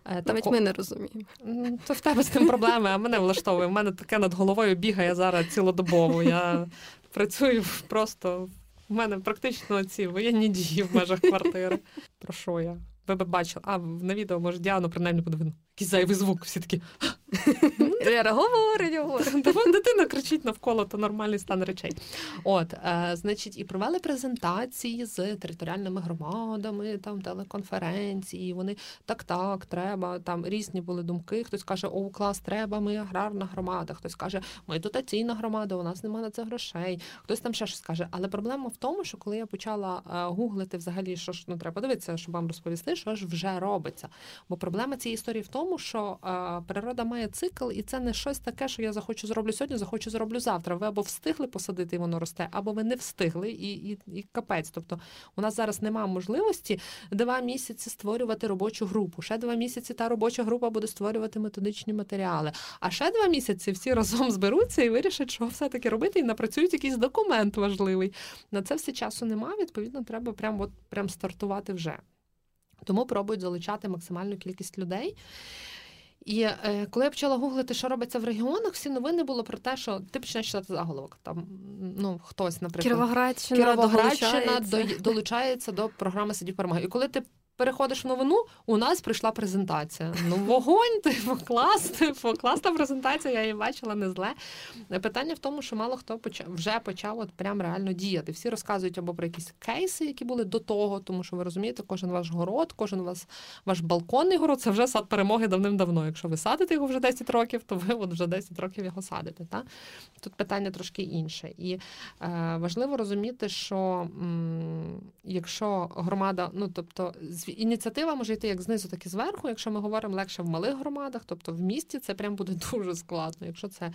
B: Е, Навіть ми не розуміємо.
A: То в тебе з тим проблеми, а мене влаштовує. У мене таке над головою бігає зараз цілодобово. Я працюю просто. У мене практично ці воєнні дії в межах квартири. Про що я? Ви б бачили, а на відео може Діану принаймні буде видно. Якийсь зайвий звук, всі такі.
B: Лера говорить, говорить.
A: Дитина кричить навколо, то нормальний стан речей. От, е, значить, і провели презентації з територіальними громадами, там телеконференції. Вони так, так, треба. Там різні були думки. Хтось каже, о, клас, треба, ми аграрна громада. Хтось каже, ми дотаційна громада, у нас немає на це грошей. Хтось там ще щось каже. Але проблема в тому, що коли я почала е, гуглити взагалі, що ж ну треба дивитися, щоб вам розповісти, що ж вже робиться. Бо проблема цієї історії в тому, що е, природа має цикл, і це не щось таке, що я захочу зроблю сьогодні, захочу зроблю завтра. Ви або встигли посадити, і воно росте, або ви не встигли, і і, і капець. Тобто у нас зараз немає можливості два місяці створювати робочу групу. Ще два місяці та робоча група буде створювати методичні матеріали. А ще два місяці всі разом зберуться і вирішать, що все-таки робити, і напрацюють якийсь документ важливий. На це все часу немає. Відповідно, треба прям от прям стартувати вже. Тому пробують залучати максимальну кількість людей. І е, коли я почала гуглити, що робиться в регіонах, всі новини було про те, що ти починаєш читати заголовок. Там ну хтось, наприклад,
B: Кіровоградщина,
A: Кіровоградщина долучається. долучається до програми сидів перемоги. І коли ти переходиш в новину, у нас прийшла презентація. Ну, вогонь, *laughs* типу, клас, типу, класна презентація, я її бачила не зле. Питання в тому, що мало хто почав вже почав от прям реально діяти. Всі розказують або про якісь кейси, які були до того, тому що ви розумієте, кожен ваш город, кожен ваш, ваш балконний город це вже сад перемоги давним-давно. Якщо ви садите його вже 10 років, то ви от вже 10 років його садите. Та? Тут питання трошки інше. І е, важливо розуміти, що м, якщо громада, ну тобто, ініціатива може йти як знизу, так і зверху. Якщо ми говоримо легше в малих громадах, тобто в місті це прям буде *laughs* дуже складно. Якщо це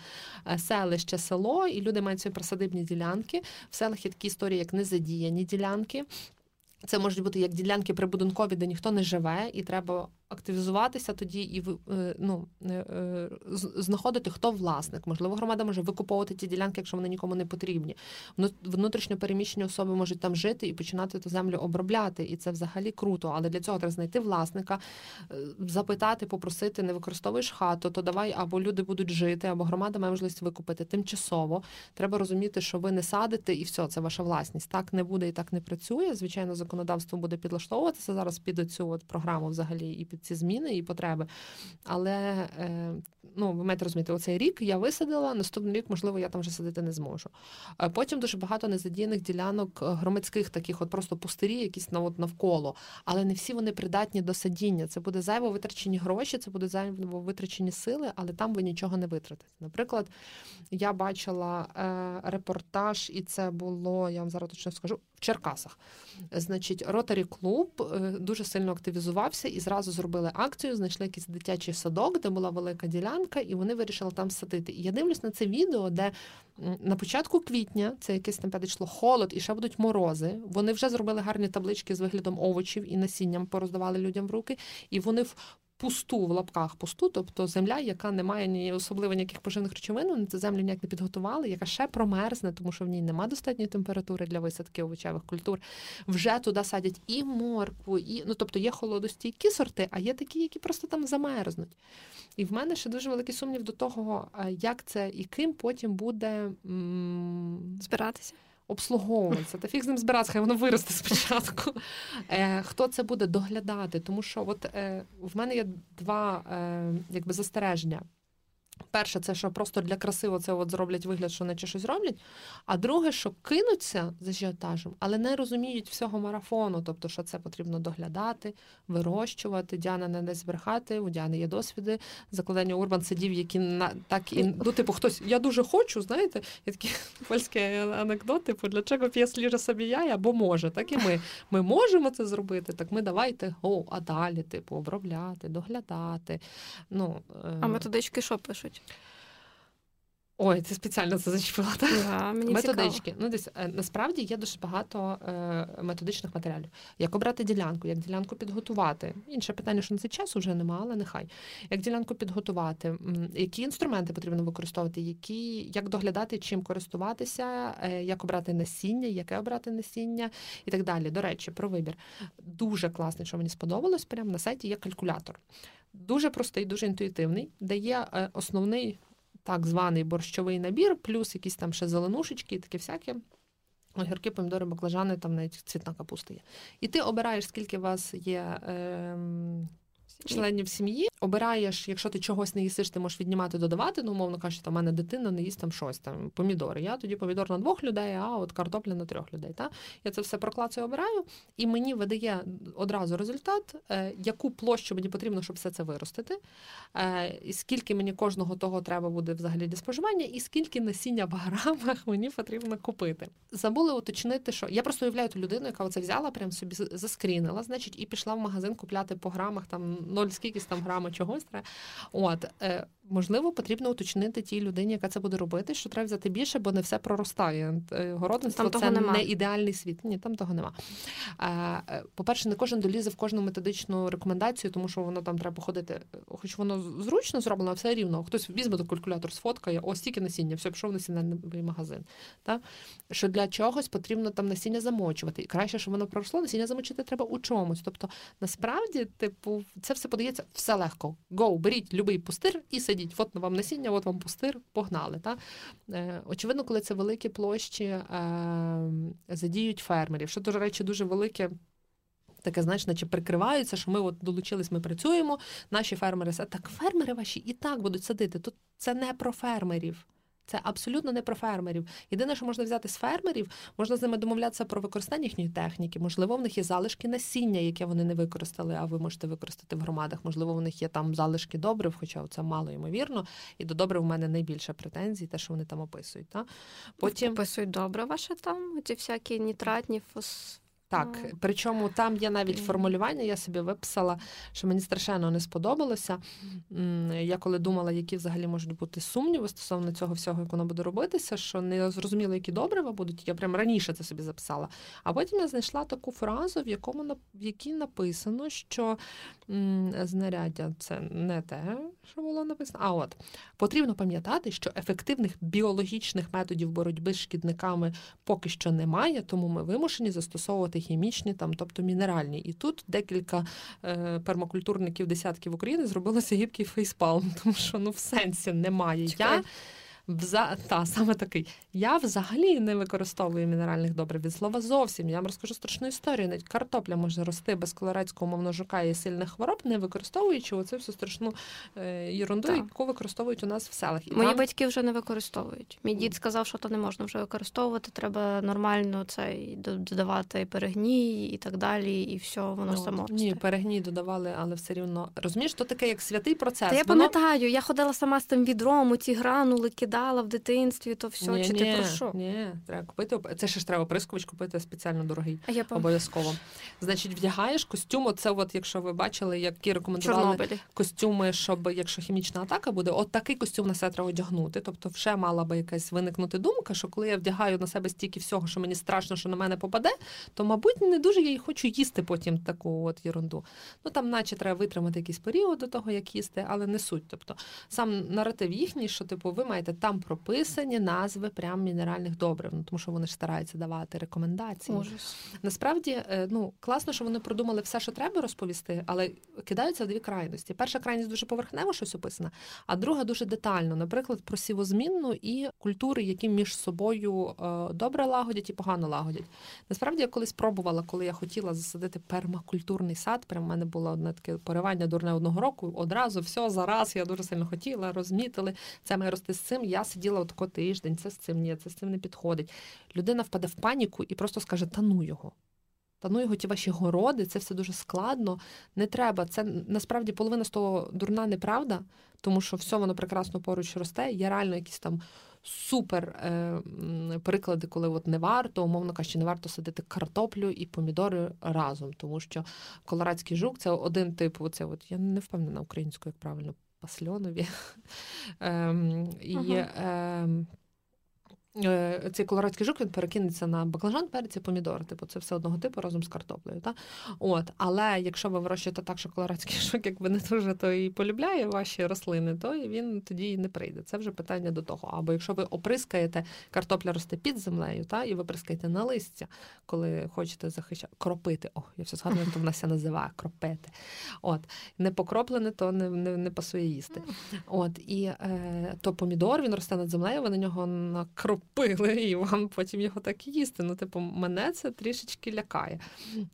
A: е, селище, село, і люди мають свої присадибні ділянки, в селах є такі історії, як незадіяні ділянки. Це можуть бути як ділянки прибудинкові, де ніхто не живе, і треба активізуватися тоді і е, ну, е, знаходити, хто власник. Можливо, громада може викуповувати ті ділянки, якщо вони нікому не потрібні. Внутрішньо переміщені особи можуть там жити і починати ту землю обробляти. І це взагалі круто. Але для цього треба знайти власника, е, запитати, попросити, не використовуєш хату, то давай або люди будуть жити, або громада має можливість викупити тимчасово. Треба розуміти, що ви не садите, і все, це ваша власність. Так не буде і так не працює. Звичайно, законодавство буде підлаштовуватися зараз під цю от програму взагалі і під ці зміни і потреби. Але е, ну, ви маєте розуміти, оцей рік я висадила, наступний рік, можливо, я там вже садити не зможу. Потім дуже багато незадіяних ділянок е, громадських, таких от просто пустирі, якісь от навколо. Але не всі вони придатні до садіння. Це буде зайво витрачені гроші, це буде зайво витрачені сили, але там ви нічого не витратите. Наприклад, я бачила е, репортаж, і це було, я вам зараз точно скажу, Черкасах. Значить, ротарі клуб е, дуже сильно активізувався і зразу зробили акцію, знайшли якийсь дитячий садок, де була велика ділянка, і вони вирішили там садити. І я дивлюсь на це відео, де на початку квітня це якесь там підійшло холод, і ще будуть морози. Вони вже зробили гарні таблички з виглядом овочів і насінням пороздавали людям в руки, і вони в пусту в лапках пусту, тобто земля, яка не має ні особливо ніяких поживних речовин, вони цю землю ніяк не підготували, яка ще промерзне, тому що в ній немає достатньої температури для висадки овочевих культур. Вже туди садять і моркву, і ну тобто є холодостійкі сорти, а є такі, які просто там замерзнуть. І в мене ще дуже великий сумнів до того, як це і ким потім буде м-
B: збиратися
A: обслуговується. Та фіг з ним збиратися, хай воно виросте спочатку. Е, Хто це буде доглядати? Тому що от е, в мене є два е, якби застереження. Перше, це що просто для краси це от зроблять вигляд, що наче щось роблять. А друге, що кинуться з ажіотажем, але не розуміють всього марафону, тобто, що це потрібно доглядати, вирощувати. Діана не десь збрехати, у Діани є досвіди. Закладання урбан сидів, які на так і ну, типу, хтось я дуже хочу, знаєте, є такі *laughs* польські анекдоти, типу, для чого п'єс ліже собі я, або може. Так і ми. Ми можемо це зробити. Так ми давайте о, а далі, типу, обробляти, доглядати. Ну,
B: е... А методички що пишуть? Пишуть?
A: Ой, ти спеціально це зачепила. так?
B: Да, мені
A: Методички.
B: Цікаво.
A: Ну, десь е, насправді є дуже багато е, методичних матеріалів. Як обрати ділянку, як ділянку підготувати. Інше питання, що на цей час вже немає, але нехай. Як ділянку підготувати, які інструменти потрібно використовувати, які, як доглядати, чим користуватися, е, як обрати насіння, яке обрати насіння і так далі. До речі, про вибір. Дуже класний, що мені сподобалось, прямо на сайті є калькулятор. Дуже простий, дуже інтуїтивний, де є е, основний так званий борщовий набір, плюс якісь там ще зеленушечки і таке всяке. Огірки, помідори, баклажани, там навіть цвітна капуста є. І ти обираєш, скільки у вас є. Е, членів сім'ї. Обираєш, якщо ти чогось не їсиш, ти можеш віднімати, додавати. Ну, умовно кажучи, там, у мене дитина не їсть там щось, там помідори. Я тоді помідор на двох людей, а от картопля на трьох людей. Та? Я це все проклацаю, обираю, і мені видає одразу результат, е, яку площу мені потрібно, щоб все це виростити, е, і скільки мені кожного того треба буде взагалі для споживання, і скільки насіння в грамах *laughs* мені потрібно купити. Забули уточнити, що я просто уявляю ту людину, яка оце взяла, прям собі заскрінила, значить, і пішла в магазин купляти по грамах там ноль скільки там грама чогось. От е, можливо, потрібно уточнити тій людині, яка це буде робити, що треба взяти більше, бо не все проростає. Е, городництво
B: там
A: це
B: нема.
A: не ідеальний світ. Ні, там того нема. Е, по-перше, не кожен долізе в кожну методичну рекомендацію, тому що воно там треба походити, хоч воно зручно зроблено, а все рівно. Хтось візьме до калькулятор, сфоткає, ось стільки насіння, все пішов на сінневий магазин. Та? Що для чогось потрібно там насіння замочувати. І краще, щоб воно проросло, насіння замочити треба у чомусь. Тобто, насправді, типу, це все подається все легко. Go, беріть любий пустир і сидіть. От вам насіння, от вам пустир, погнали. Та? Е, очевидно, коли це великі площі, е, задіють фермерів. Що, до речі, дуже велике. Таке, знаєш, наче прикриваються, що ми от долучились, ми працюємо. Наші фермери так фермери ваші і так будуть садити. Тут це не про фермерів. Це абсолютно не про фермерів. Єдине, що можна взяти з фермерів, можна з ними домовлятися про використання їхньої техніки. Можливо, в них є залишки насіння, яке вони не використали, а ви можете використати в громадах. Можливо, в них є там залишки добрив, хоча це мало ймовірно. І до добрив в мене найбільше претензій, те, що вони там описують. Та?
B: Потім описують добре ваше там, ці всякі нітратні фос.
A: Так, причому там є навіть формулювання, я собі виписала, що мені страшенно не сподобалося. Я коли думала, які взагалі можуть бути сумніви стосовно цього всього, як воно буде робитися, що не зрозуміло, які добрива будуть. Я прямо раніше це собі записала. А потім я знайшла таку фразу, в якому в якій написано, що знаряддя це не те, що було написано. А от потрібно пам'ятати, що ефективних біологічних методів боротьби з шкідниками поки що немає, тому ми вимушені застосовувати хімічні, там, тобто мінеральні. І тут декілька е, пермакультурників десятків України зробилося гібкий фейспалм, *laughs* тому що ну в сенсі немає.
B: Чекай.
A: Я Вза... Та, саме такий. Я взагалі не використовую мінеральних добрив від слова зовсім. Я вам розкажу страшну історію. Навіть картопля може рости без колорадського мовно жука і сильних хвороб, не використовуючи оцю всю страшну е, яку використовують у нас в селах.
B: І Мої там... батьки вже не використовують. Мій дід сказав, що то не можна вже використовувати. Треба нормально це додавати перегній і так далі, і все воно ну, само.
A: Ні, перегній додавали, але все рівно розумієш, то таке як святий процес.
B: Та я
A: воно...
B: пам'ятаю, я ходила сама з тим відром, у ці гранули кидала кидала в дитинстві, то все, ні, чи ні, ти про що?
A: Ні, треба купити. Це ще ж треба прискувач купити спеціально дорогий.
B: А я
A: обов'язково. Значить, вдягаєш костюм. Оце, от, якщо ви бачили, які рекомендували
B: Чорнобилі.
A: костюми, щоб якщо хімічна атака буде, от такий костюм на себе треба одягнути. Тобто, вже мала би якась виникнути думка, що коли я вдягаю на себе стільки всього, що мені страшно, що на мене попаде, то мабуть не дуже я і хочу їсти потім таку от єрунду. Ну там, наче треба витримати якийсь період до того, як їсти, але не суть. Тобто сам наратив їхній, що типу ви маєте там прописані назви прям мінеральних добрив, ну тому що вони ж стараються давати рекомендації.
B: Ужас.
A: Насправді, е, ну класно, що вони продумали все, що треба розповісти, але кидаються в дві крайності. Перша крайність дуже поверхнево щось описана, а друга дуже детально. Наприклад, про сівозмінну і культури, які між собою е, добре лагодять і погано лагодять. Насправді, я колись пробувала, коли я хотіла засадити пермакультурний сад. Прямо в мене було одне таке поривання дурне одного року. Одразу все зараз. Я дуже сильно хотіла, розмітили. Це має рости з цим. Я сиділа отко тиждень, це з цим ні, це з цим не підходить. Людина впаде в паніку і просто скаже: Та ну його. Та ну його ті ваші городи, це все дуже складно. Не треба. Це насправді половина з того дурна неправда, тому що все воно прекрасно поруч росте. Є реально якісь там супер е, приклади, коли от не варто, умовно кажучи, не варто садити картоплю і помідори разом, тому що колорадський жук це один тип. Оце от я не впевнена українською, як правильно пасльонові. Ем, і ем, Е, цей колорадський жук він перекинеться на баклажан, перець і помідор. Типу, це все одного типу разом з картоплею. Та? От, Але якщо ви вирощуєте так, що колорадський *laughs* жук, якби не дуже то і полюбляє ваші рослини, то він тоді і не прийде. Це вже питання до того. Або якщо ви оприскаєте, картопля росте під землею, та, і ви прискаєте на листя, коли хочете захищати, кропити. О, я все згадую, то в нас називає кропити. От, Не покроплене, то не не, не пасує їсти. От, І е, то помідор він росте над землею, ви на нього накроп пили, і вам потім його так і їсти. Ну, типу, мене це трішечки лякає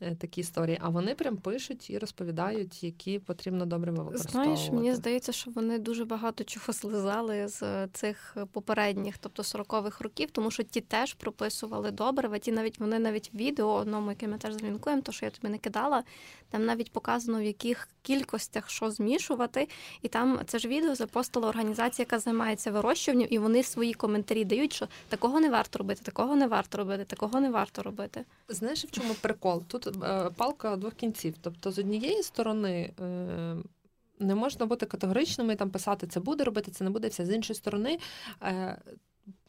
A: е, такі історії. А вони прям пишуть і розповідають, які потрібно добре використовувати.
B: Знаєш, мені здається, що вони дуже багато чого слизали з цих попередніх, тобто 40-х років, тому що ті теж прописували добре. Ті навіть вони навіть відео одному, яке ми теж злінкуємо, то що я тобі не кидала, там навіть показано в яких кількостях що змішувати. І там це ж відео запостила організація, яка займається вирощуванням, і вони свої коментарі дають, що такого не варто робити, такого не варто робити, такого не варто робити.
A: Знаєш, в чому прикол? Тут е, палка двох кінців. Тобто, з однієї сторони. Е... Не можна бути категоричними там писати, це буде робити, це не буде все. З іншої сторони, е,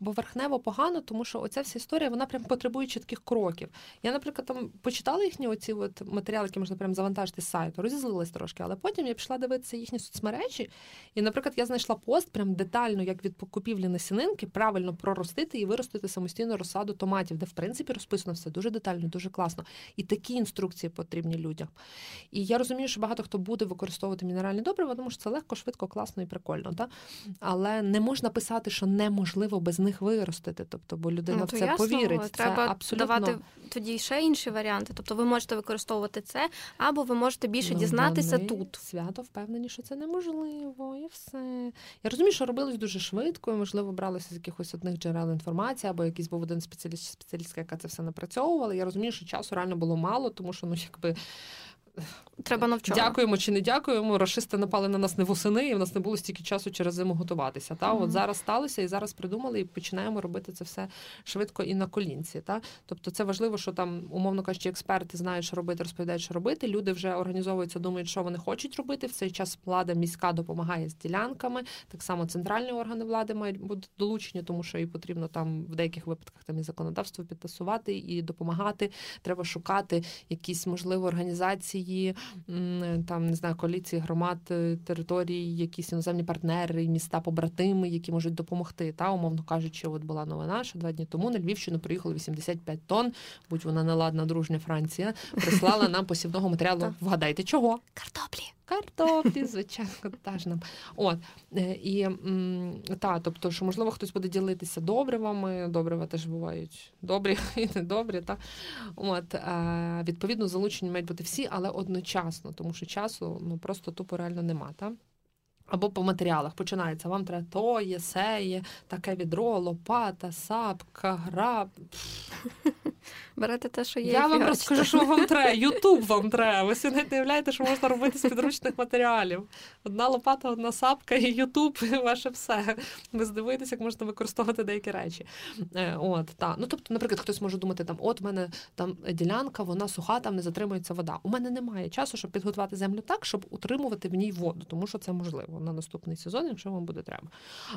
A: поверхнево погано, тому що оця вся історія вона прям потребує чітких кроків. Я, наприклад, там почитала їхні оці от матеріали, які можна прям завантажити з сайту, розізлилась трошки, але потім я пішла дивитися їхні соцмережі, і, наприклад, я знайшла пост прям детально, як від покупівлі насінинки, правильно проростити і виростити самостійну розсаду томатів, де в принципі розписано все дуже детально, дуже класно. І такі інструкції потрібні людям. І я розумію, що багато хто буде використовувати мінеральні добрива, тому що це легко, швидко, класно і прикольно. Та? Але не можна писати, що неможливо без них виростити. Тобто, бо людина ну, в це ясно, повірить.
B: Треба
A: це абсолютно...
B: давати тоді ще інші варіанти. Тобто, ви можете використовувати це, або ви можете більше ну, дізнатися тут.
A: Свято впевнені, що це неможливо, і все. Я розумію, що робилось дуже швидко, і, можливо, бралося з якихось одних джерел інформації, або якийсь був один спеціаліст, спеціалістка, яка це все напрацьовувала. Я розумію, що часу реально було мало, тому що ну якби.
B: Треба навчати.
A: Дякуємо чи не дякуємо. Рашисти напали на нас не восени, і в нас не було стільки часу через зиму готуватися. Та
B: Мгм.
A: от зараз сталося, і зараз придумали, і починаємо робити це все швидко і на колінці. Та тобто, це важливо, що там, умовно кажучи, експерти знають, що робити, розповідають, що робити. Люди вже організовуються, думають, що вони хочуть робити. В цей час влада міська допомагає з ділянками. Так само центральні органи влади мають бути долучені, тому що і потрібно там в деяких випадках там і законодавство підтасувати і допомагати. Треба шукати якісь можливо організації, м, там не знаю, коаліції громад е, територій, якісь іноземні партнери, міста побратими, які можуть допомогти. Та умовно кажучи, от була новина, що два дні тому на Львівщину приїхало 85 тонн, будь вона неладна, дружня Франція, прислала нам посівного матеріалу. Вгадайте, чого?
B: Картоплі.
A: Картоплі, звичайно, теж нам. От е, і та, тобто, що можливо хтось буде ділитися добривами. Добрива теж бувають добрі *laughs* і недобрі. Та от е, відповідно залучені мають бути всі, але одночасно, тому що часу ну просто тупо реально нема. Та? Або по матеріалах починається. Вам треба то, є, сеє, таке відро, лопата, сапка, граб. *laughs*
B: Берете те, що є.
A: Я вам розкажу, що вам треба. *laughs* Ютуб вам треба. Ви собі не уявляєте, що можна робити з підручних матеріалів. Одна лопата, одна сапка і Ютуб, *laughs* ваше все. Ви здивуєтеся, як можна використовувати деякі речі. Е, От, та. Ну, тобто, наприклад, хтось може думати, там, от в мене там ділянка, вона суха, там не затримується вода. У мене немає часу, щоб підготувати землю так, щоб утримувати в ній воду, тому що це можливо на наступний сезон, якщо вам буде треба.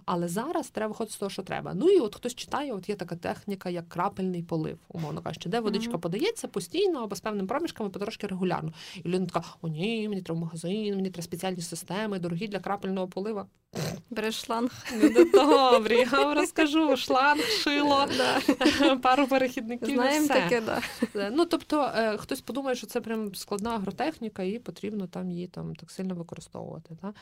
A: Але зараз треба виходити з того, що треба. Ну і от хтось читає, от є така техніка, як крапельний полив, умовно кажучи, де водичка
B: Мгм.
A: подається постійно або з певними проміжками, потрошки регулярно. І людина така: о, ні, мені треба магазин, мені треба спеціальні системи, дорогі для крапельного полива.
B: Береш шланг.
A: Люди добрі, я вам розкажу. Шланг, шило, *laughs* пару перехідників.
B: Знаємо таке, да.
A: Е, Ну тобто е, хтось подумає, що це прям складна агротехніка, і потрібно там її там так сильно використовувати. Та?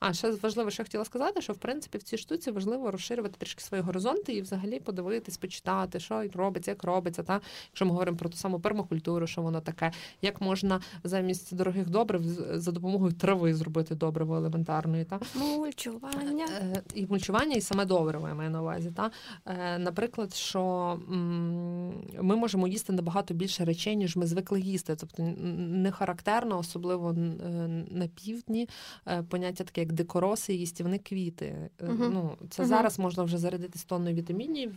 A: А ще важливо, що я хотіла сказати, що в принципі в цій штуці важливо розширювати трішки свої горизонти і взагалі подивитись, почитати, що робиться, як робиться. Та? Якщо ми говоримо про ту саму пермакультуру, що воно таке, як можна замість дорогих добрив за допомогою трави зробити добриво елементарної. Та?
B: Мульчування.
A: Е, І мульчування, і саме добриво, я маю на увазі. Та? Е, Наприклад, що ми можемо їсти набагато більше речей, ніж ми звикли їсти. Тобто не характерно, особливо е, на півдні, поняття таке, як дикороси їстівні квіти.
B: Мгм.
A: Ну, це
B: Мгм.
A: зараз можна вже зарядитись тонною вітамінів.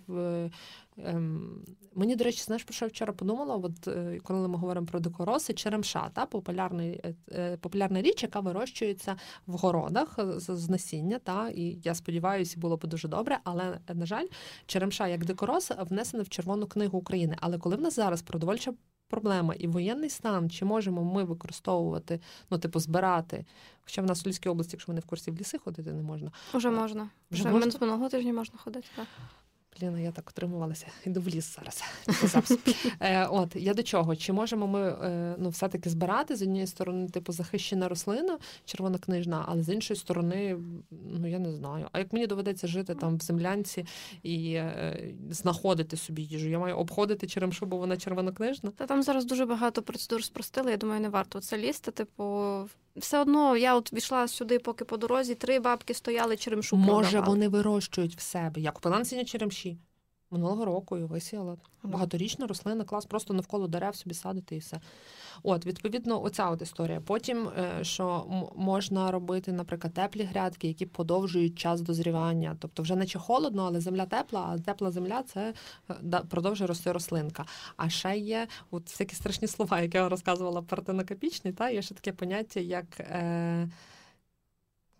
A: Ем, Мені, до речі, знаєш, про що я вчора подумала? От е, коли ми говоримо про дикороси, черемша, та популярний, е, е, популярна річ, яка вирощується в городах е, з, з насіння. Та і я сподіваюся, було б дуже добре. Але на жаль, черемша як дикорос внесена в Червону книгу України. Але коли в нас зараз продовольча проблема і воєнний стан, чи можемо ми використовувати, ну типу збирати? Хоча в нас в Львівській області, якщо ви не в курсі, в ліси ходити не можна.
B: Уже можна.
A: Вже
B: Вже
A: можна?
B: минулого тижня можна ходити. Так.
A: Блін, я так утримувалася. Йду в ліс зараз. Е, от я до чого? Чи можемо ми е, ну все-таки збирати з однієї сторони, типу, захищена рослина, червонокнижна, але з іншої сторони, ну я не знаю. А як мені доведеться жити там в землянці і е, знаходити собі їжу? Я маю обходити черемшу, бо вона червонокнижна?
B: Та там зараз дуже багато процедур спростили. Я думаю, не варто це лізти. Типу, все одно я от війшла сюди, поки по дорозі три бабки стояли, черемшу
A: Може,
B: продавали.
A: вони вирощують в себе. Я купила насіння черемші. Минулого року і висіяла. Багаторічна рослина, клас, просто навколо дерев собі садити і все. От, відповідно, оця от історія. Потім, е, що можна робити, наприклад, теплі грядки, які подовжують час дозрівання. Тобто вже не чи холодно, але земля тепла, а тепла земля це е, продовжує рости рослинка. А ще є от всякі страшні слова, які я розказувала партенокопічний, та є ще таке поняття, як. Е,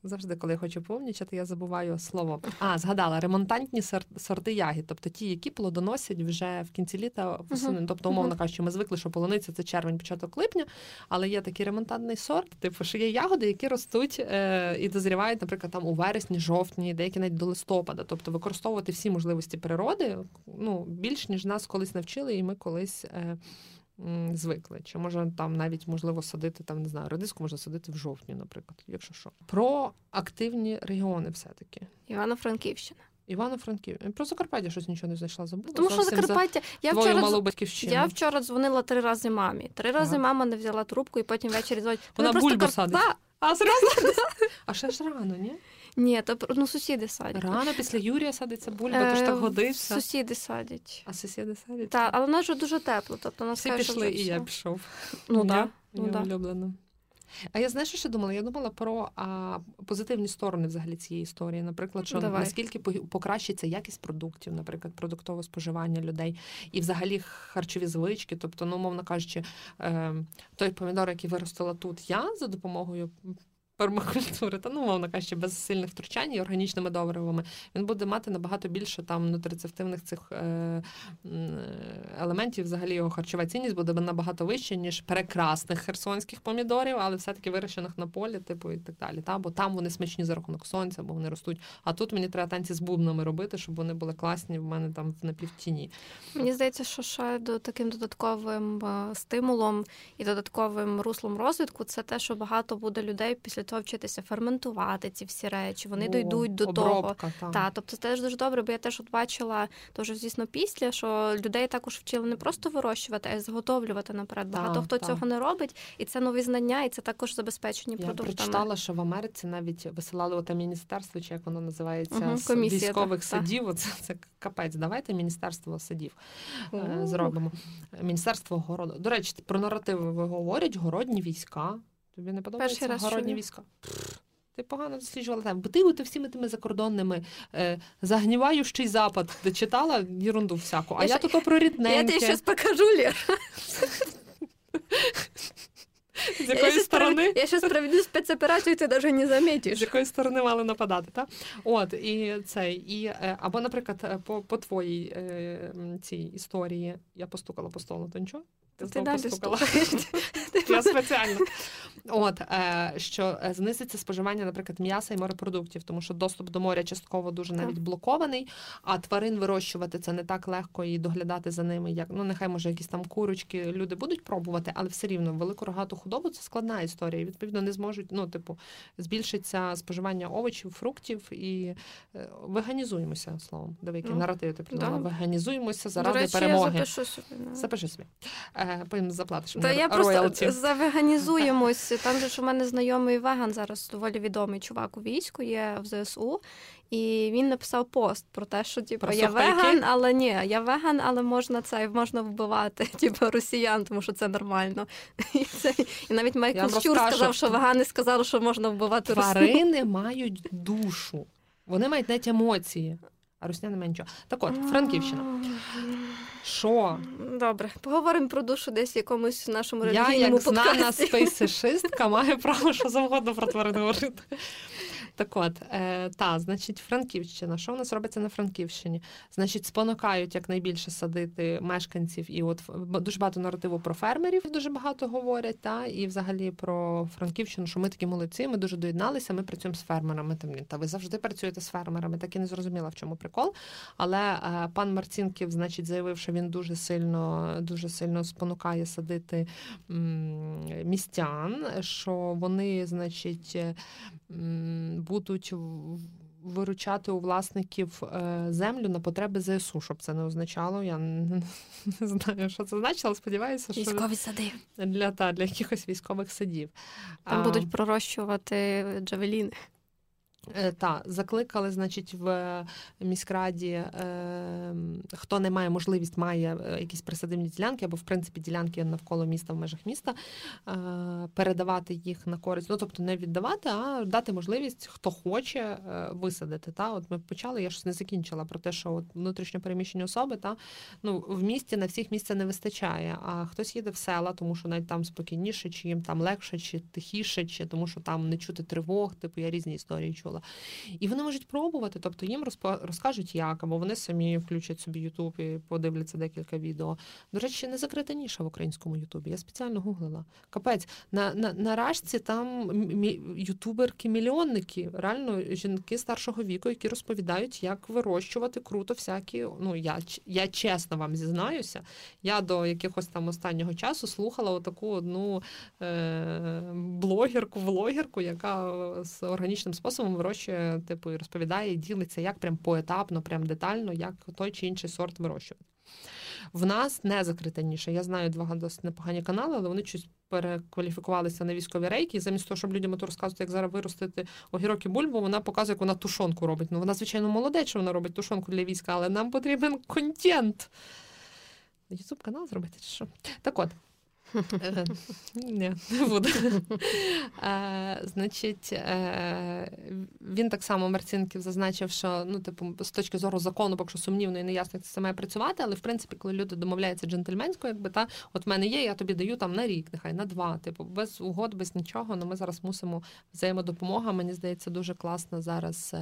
A: Завжди, коли я хочу повнічати, я забуваю слово. А, згадала, ремонтантні сор- сорти ягід, тобто ті, які плодоносять вже в кінці літа восени.
B: Мгм.
A: Тобто, умовно кажучи, ми звикли, що полуниця це червень, початок липня, але є такий ремонтантний сорт, типу, що є ягоди, які ростуть е, і дозрівають, наприклад, там у вересні, жовтні, деякі навіть до листопада. Тобто використовувати всі можливості природи ну, більш ніж нас колись навчили, і ми колись. Е, Звикли, чи може там навіть можливо садити там, не знаю, редиску можна садити в жовтні, наприклад, якщо що. Про активні регіони, все-таки.
B: Івано-Франківщина.
A: Івано-Франків. Про Закарпаття щось нічого не знайшла. Забула.
B: Тому що Закарпаття. Я вчора
A: малу
B: я вчора дзвонила три рази мамі. Три рази
A: Ага.
B: мама не взяла трубку, і потім ввечері дзвонить.
A: Вона
B: «Вони просто
A: бульбу
B: кар-
A: садить. А серйозно? а ще ж рано, ні?
B: Ні, то ну, сусіди садять.
A: Рано після *laughs* Юрія садиться бульба, то ж так
B: Е,
A: годиться.
B: Сусіди садять.
A: А сусіди садять.
B: Так, але в нас вже дуже тепло. Тобто нас
A: Всі
B: каже,
A: пішли, і я пішов.
B: Ну так. Ну, да.
A: улюблено. А я знаєш, що ще думала? Я думала про а, позитивні сторони взагалі цієї історії. Наприклад, що
B: Давай.
A: наскільки покращиться якість продуктів, наприклад, продуктове споживання людей і взагалі харчові звички. Тобто, ну, мовно кажучи, е, той помідор, який виростила тут я за допомогою. Пермакультури, та ну, мовно кажучи, без сильних втручань і органічними добривами, він буде мати набагато більше там нутрицептивних цих е, елементів. Взагалі його харчова цінність буде набагато вища, ніж прекрасних херсонських помідорів, але все-таки вирощених на полі, типу, і так далі. Та? Бо там вони смачні за рахунок сонця, бо вони ростуть. А тут мені треба танці з бубнами робити, щоб вони були класні в мене там в напівтіні.
B: Мені здається, що ще до таким додатковим е, стимулом і додатковим руслом розвитку це те, що багато буде людей після того вчитися ферментувати ці всі речі. Вони
A: О,
B: дійдуть до того.
A: обробка, та.
B: Тобто це теж дуже добре, бо я теж от бачила, дуже звісно, після, що людей також вчили не просто вирощувати, а й заготовлювати наперед. Багато
A: Так,
B: хто
A: так.
B: цього не робить, і це нові знання, і це також забезпечені
A: Я
B: продуктами.
A: прочитала, що в Америці навіть висилали оте міністерство, чи як воно називається, з
B: комісія,
A: військових
B: так,
A: садів. Оце це капець. Давайте міністерство садів е, зробимо. Міністерство городу. До речі, про наративи ви говорять, городні війська. Тобі не подобається городні війська? Ти погано досліджувала тему. Бо ти от всіми тими закордонними е, загніваючий запад, де читала єрунду всяку. А
B: Я
A: я, тут про
B: Я
A: рідненьке.
B: тобі щось покажу, Лєр.
A: З якої
B: щас
A: сторони?
B: Я зараз проведу спецоперацію, ти навіть не
A: з якої сторони мали нападати, так? От, і цей, і, е, або, наприклад, е, по, по твоїй е, цій історії я постукала по столу, то нічого? Ти
B: Ти
A: знову
B: далі
A: постукала. *laughs* Я спеціально. От, е, що е, знизиться споживання, наприклад, м'яса і морепродуктів, тому що доступ до моря частково дуже навіть блокований, а тварин вирощувати це не так легко і доглядати за ними, як ну нехай може якісь там курочки люди будуть пробувати, але все рівно велику рогату худобу це складна історія. І, відповідно, не зможуть, ну, типу, збільшиться споживання овочів, фруктів і е, веганізуємося словом. Диви, які
B: Ну,
A: наративи ти придумала.
B: да.
A: Веганізуємося
B: До
A: заради
B: речі,
A: перемоги.
B: я запишу собі. да.
A: Запиши собі. Е, потім заплатиш
B: Та я
A: роялті.
B: просто завеганізуємось. *laughs* Там же ж у мене знайомий веган зараз доволі відомий чувак у війську, є в ЗСУ, і він написав пост про те, що типу,
A: Про
B: я
A: сухпайки?
B: веган, але ні, я веган, але можна це можна вбивати, *laughs* типу росіян, тому що це нормально. *laughs* І, це, і навіть Майкл Щур сказав, що вегани сказали, що можна вбивати росіян.
A: Тварини мають душу, вони мають навіть емоції. А русня не має. Так от, Франківщина. Що?
B: Добре, поговоримо про душу десь в якомусь нашому
A: Я,
B: релігійному
A: як знана спейсишистка, маю право що завгодно про тварин говорити. Так от, е, та, значить, Франківщина. Що в нас робиться на Франківщині? Значить, спонукають якнайбільше садити мешканців, і от дуже багато наративу про фермерів, дуже багато говорять, та, і взагалі про Франківщину, що ми такі молодці, ми дуже доєдналися, ми працюємо з фермерами. Там, та ви завжди працюєте з фермерами, так і не зрозуміла, в чому прикол. Але е, пан Марцінків, значить, заявив, що він дуже сильно, дуже сильно спонукає садити м, містян, що вони, значить, будуть виручати у власників е, землю на потреби ЗСУ, щоб це не означало. Я не, не знаю, що це значить, але сподіваюся, що
B: Військові сади.
A: для, та, для якихось військових садів.
B: Там
A: А,
B: будуть пророщувати джавеліни.
A: Е, Та закликали, значить, в міськраді, е, хто не має можливість, має е, якісь присадибні ділянки або в принципі ділянки навколо міста в межах міста, е, передавати їх на користь. Ну тобто не віддавати, а дати можливість, хто хоче е, висадити. Та от ми почали, я щось не закінчила про те, що от внутрішньо переміщені особи, та ну в місті на всіх місця не вистачає. А хтось їде в села, тому що навіть там спокійніше, чи їм там легше, чи тихіше, чи тому що там не чути тривог. Типу я різні історії чула. І вони можуть пробувати, тобто їм розкажуть як, або вони самі включать собі Ютуб і подивляться декілька відео. До речі, не закрита ніша в українському Ютубі. Я спеціально гуглила. Капець, на, на, на рашці там ютуберки-мільйонники, реально жінки старшого віку, які розповідають, як вирощувати круто всякі. Ну, я, я чесно вам зізнаюся, я до якихось там останнього часу слухала отаку одну е, блогерку, влогерку, яка з органічним способом вирощує, типу, і розповідає і ділиться, як прям поетапно, прям детально, як той чи інший сорт вирощувати. В нас не закрита ніша. Я знаю два досить непогані канали, але вони щось перекваліфікувалися на військові рейки. І замість того, щоб людям розказувати, як зараз виростити огірок і бульбу, вона показує, як вона тушонку робить. Ну, вона, звичайно, молодець, що вона робить тушонку для війська, але нам потрібен контент. Ютуб канал зробити що? Так от. Е, ні, не буду. Е, значить, е, він так само Марцинків зазначив, що ну, типу, з точки зору закону, поки що сумнівно і неясно, як це має працювати, але в принципі, коли люди домовляються джентльменсько, якби та от в мене є, я тобі даю там на рік, нехай на два. Типу, без угод, без нічого. Ну ми зараз мусимо взаємодопомога. Мені здається, дуже класна зараз